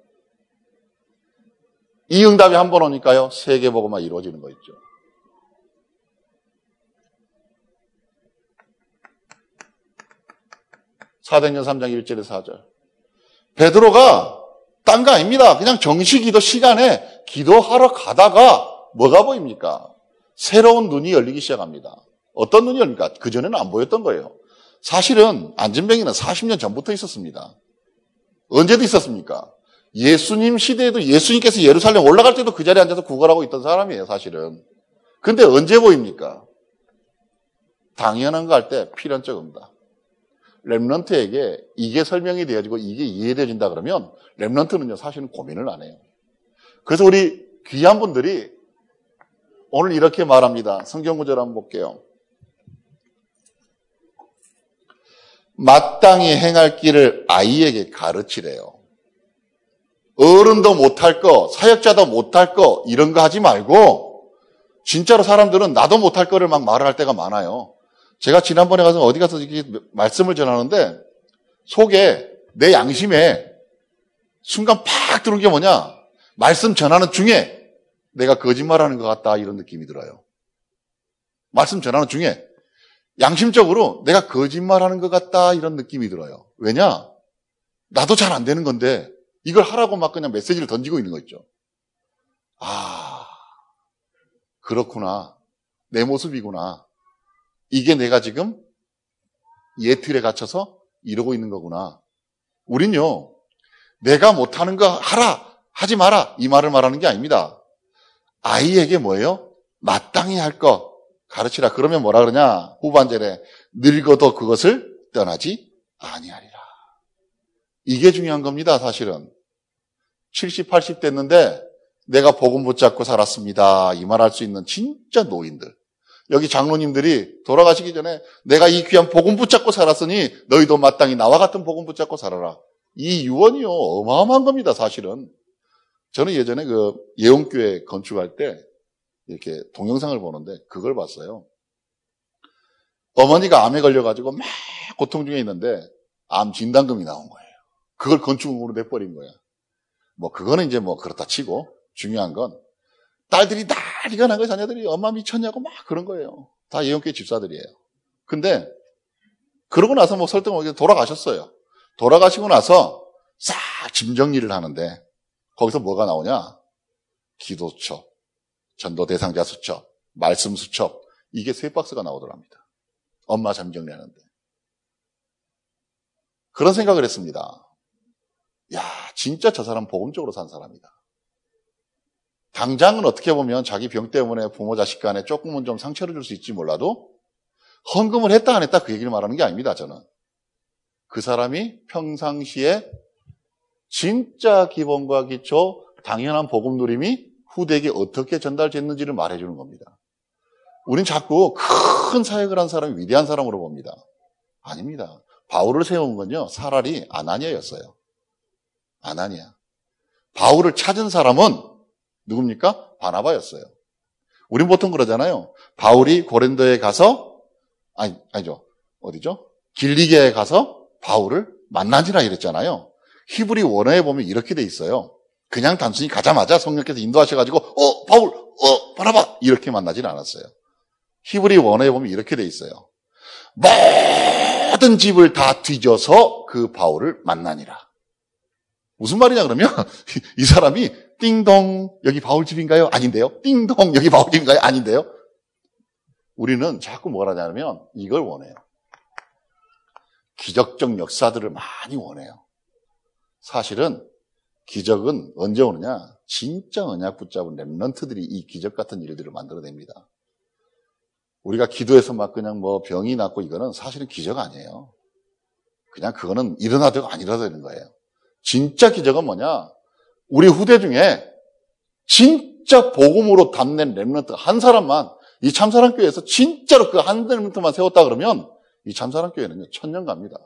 이 응답이 한 번 오니까요, 세계보고만 이루어지는 거 있죠. 사도행전 3장 1절에서 4절. 베드로가 딴 거 아닙니다. 그냥 정시 기도 시간에 기도하러 가다가 뭐가 보입니까? 새로운 눈이 열리기 시작합니다. 어떤 눈이 열립니까? 그전에는 안 보였던 거예요. 사실은 안전병이는 40년 전부터 있었습니다. 언제도 있었습니까? 예수님 시대에도 예수님께서 예루살렘 올라갈 때도 그 자리에 앉아서 구걸하고 있던 사람이에요, 사실은. 근데 언제 보입니까? 당연한 거 할 때 필연적 응답. 랩런트에게 이게 설명이 되어지고 이게 이해되어진다 그러면 랩런트는요 사실은 고민을 안 해요. 그래서 우리 귀한 분들이 오늘 이렇게 말합니다. 성경 구절 한번 볼게요. 마땅히 행할 길을 아이에게 가르치래요. 어른도 못할 거, 사역자도 못할 거, 이런 거 하지 말고, 진짜로 사람들은 나도 못할 거를 막 말을 할 때가 많아요. 제가 지난번에 가서 어디 가서 이렇게 말씀을 전하는데 속에 내 양심에 순간 팍 들어온 게 뭐냐? 말씀 전하는 중에 내가 거짓말하는 것 같다 이런 느낌이 들어요. 말씀 전하는 중에 양심적으로 내가 거짓말하는 것 같다 이런 느낌이 들어요. 왜냐? 나도 잘 안 되는 건데 이걸 하라고 막 그냥 메시지를 던지고 있는 거 있죠. 아, 그렇구나. 내 모습이구나. 이게 내가 지금 예틀에 갇혀서 이러고 있는 거구나. 우린요, 내가 못하는 거 하라, 하지 마라. 이 말을 말하는 게 아닙니다. 아이에게 뭐예요? 마땅히 할거 가르치라. 그러면 뭐라 그러냐? 후반절에 늙어도 그것을 떠나지 아니하리라. 이게 중요한 겁니다, 사실은. 70, 80 됐는데 내가 복음 붙잡고 살았습니다. 이 말 할 수 있는 진짜 노인들. 여기 장로님들이 돌아가시기 전에 내가 이 귀한 복음 붙잡고 살았으니 너희도 마땅히 나와 같은 복음 붙잡고 살아라. 이 유언이요. 어마어마한 겁니다, 사실은. 저는 예전에 그 예원교회 건축할 때 이렇게 동영상을 보는데 그걸 봤어요. 어머니가 암에 걸려가지고 막 고통 중에 있는데 암 진단금이 나온 거예요. 그걸 건축으로 내버린 거야. 뭐 그거는 이제 뭐 그렇다 치고 중요한 건 딸들이 난리가 난 거예요. 자녀들이 엄마 미쳤냐고 막 그런 거예요. 다 예원교회 집사들이에요. 근데 그러고 나서 뭐 설득하게 돌아가셨어요. 돌아가시고 나서 싹 짐 정리를 하는데 거기서 뭐가 나오냐? 기도처, 전도 대상자 수첩, 말씀 수첩 이게 세 박스가 나오더랍니다. 엄마 잠 정리하는데 그런 생각을 했습니다. 야, 진짜 저 사람 복음적으로 산 사람이다. 당장은 어떻게 보면 자기 병 때문에 부모 자식 간에 조금은 좀 상처를 줄 수 있지 몰라도 헌금을 했다 안 했다 그 얘기를 말하는 게 아닙니다, 저는. 그 사람이 평상시에 진짜 기본과 기초, 당연한 복음 누림이 후대에게 어떻게 전달됐는지를 말해주는 겁니다. 우린 자꾸 큰 사역을 한 사람이 위대한 사람으로 봅니다. 아닙니다. 바울을 세운 건요, 사라리 아나니아였어요. 아나니아. 바울을 찾은 사람은 누굽니까? 바나바였어요. 우린 보통 그러잖아요. 바울이 고랜도에 가서, 아니, 아니죠. 어디죠? 길리게에 가서 바울을 만나지라 이랬잖아요. 히브리 원어에 보면 이렇게 돼 있어요. 그냥 단순히 가자마자 성령께서 인도하셔가지고, 어, 바울, 어, 바나바! 이렇게 만나지는 않았어요. 히브리 원어에 보면 이렇게 돼 있어요. 모든 집을 다 뒤져서 그 바울을 만나니라. 무슨 말이냐 그러면 이 사람이 띵동 여기 바울 집인가요? 아닌데요. 띵동 여기 바울 집인가요? 아닌데요. 우리는 자꾸 뭐라 하냐면 이걸 원해요. 기적적 역사들을 많이 원해요. 사실은 기적은 언제 오느냐? 진짜 언약 붙잡은 랩런트들이 이 기적 같은 일들을 만들어냅니다. 우리가 기도해서 막 그냥 뭐 병이 낫고 이거는 사실은 기적 아니에요. 그냥 그거는 일어나도 안 일어나도 되는 거예요. 진짜 기적은 뭐냐? 우리 후대 중에 진짜 복음으로 담는 랩런트 한 사람만 이 참사랑교회에서 진짜로 그한 랩런트만 세웠다 그러면 이 참사랑교회는요 천년 갑니다.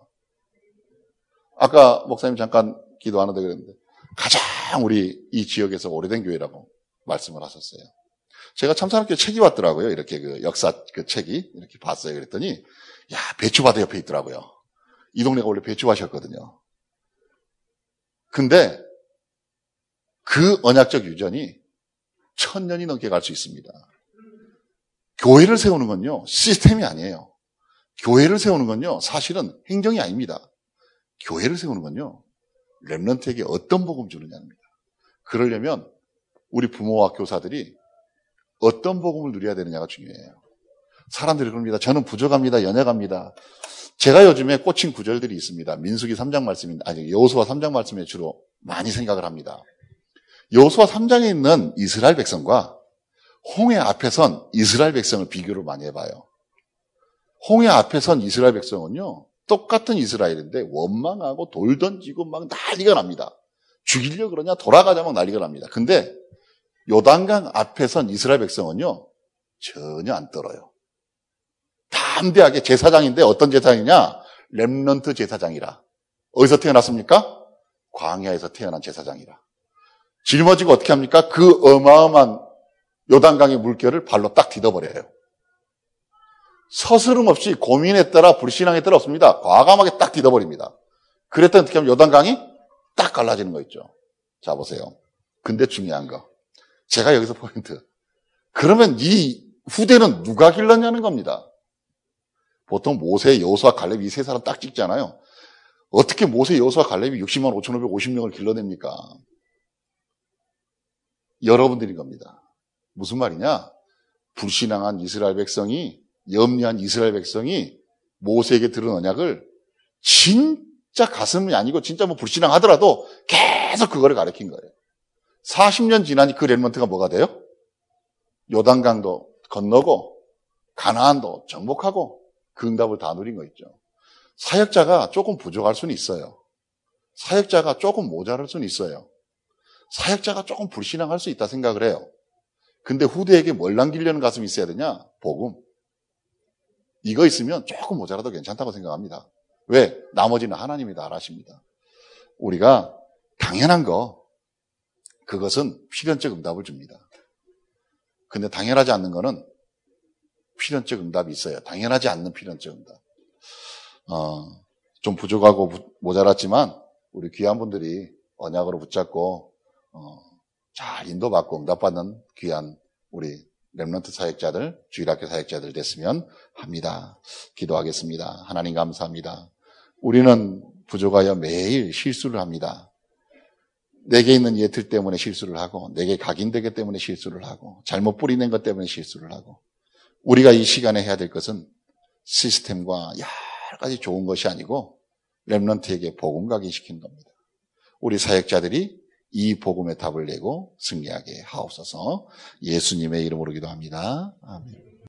아까 목사님 잠깐 기도하는데 그랬는데 가장 우리 이 지역에서 오래된 교회라고 말씀을 하셨어요. 제가 참사랑교회 책이 왔더라고요. 이렇게 그 역사 그 책이 이렇게 봤어요. 그랬더니 야 배추바다 옆에 있더라고요. 이 동네가 원래 배추밭이었거든요. 근데 그 언약적 유전이 천 년이 넘게 갈 수 있습니다. 교회를 세우는 건요, 시스템이 아니에요. 교회를 세우는 건요, 사실은 행정이 아닙니다. 교회를 세우는 건요, 랩런트에게 어떤 복음 주느냐입니다. 그러려면 우리 부모와 교사들이 어떤 복음을 누려야 되느냐가 중요해요. 사람들이 그럽니다. 저는 부족합니다. 연약합니다. 제가 요즘에 꽂힌 구절들이 있습니다. 민수기 3장 말씀인 아니 여호수아 3장 말씀에 주로 많이 생각을 합니다. 여호수아 3장에 있는 이스라엘 백성과 홍해 앞에 선 이스라엘 백성을 비교를 많이 해봐요. 홍해 앞에 선 이스라엘 백성은요, 똑같은 이스라엘인데 원망하고 돌 던지고 막 난리가 납니다. 죽이려 그러냐 돌아가자 막 난리가 납니다. 근데 요단강 앞에 선 이스라엘 백성은요 전혀 안 떨어요. 담대하게 제사장인데 어떤 제사장이냐? 렘넌트 제사장이라. 어디서 태어났습니까? 광야에서 태어난 제사장이라. 짊어지고 어떻게 합니까? 그 어마어마한 요단강의 물결을 발로 딱 디뎌버려요. 서스름 없이 고민했더라 불신앙했더라 없습니다. 과감하게 딱 디뎌버립니다. 그랬더니 어떻게 하면 요단강이 딱 갈라지는 거 있죠. 자 보세요. 근데 중요한 거. 제가 여기서 포인트. 그러면 이 후대는 누가 길렀냐는 겁니다. 보통 모세, 여호수아, 갈렙 이 세 사람 딱 찍잖아요. 어떻게 모세, 여호수아, 갈렙이 60만 5,550명을 길러냅니까? 여러분들인 겁니다. 무슨 말이냐? 불신앙한 이스라엘 백성이 염려한 이스라엘 백성이 모세에게 들은 언약을 진짜 가슴이 아니고 진짜 뭐 불신앙하더라도 계속 그거를 가르친 거예요. 40년 지나니 그 렘먼트가 뭐가 돼요? 요단강도 건너고 가나안도 정복하고 그 응답을 다 누린 거 있죠. 사역자가 조금 부족할 수는 있어요. 사역자가 조금 모자랄 수는 있어요. 사역자가 조금 불신앙할 수 있다 생각을 해요. 근데 후대에게 뭘 남기려는 가슴이 있어야 되냐? 복음. 이거 있으면 조금 모자라도 괜찮다고 생각합니다. 왜? 나머지는 하나님이 다 알아십니다. 우리가 당연한 거, 그것은 필연적 응답을 줍니다. 근데 당연하지 않는 거는 필연적 응답이 있어요. 당연하지 않는 필연적 응답. 어, 좀 부족하고 모자랐지만 우리 귀한 분들이 언약으로 붙잡고 어, 잘 인도받고 응답받는 귀한 우리 렘런트 사역자들, 주일학교 사역자들 됐으면 합니다. 기도하겠습니다. 하나님 감사합니다. 우리는 부족하여 매일 실수를 합니다. 내게 있는 예틀 때문에 실수를 하고, 내게 각인되기 때문에 실수를 하고, 잘못 뿌리는 것 때문에 실수를 하고, 우리가 이 시간에 해야 될 것은 시스템과 여러 가지 좋은 것이 아니고, 렘런트에게 복음 각인시키는 겁니다. 우리 사역자들이 이 복음의 답을 내고 승리하게 하옵소서 예수님의 이름으로 기도합니다. 아멘.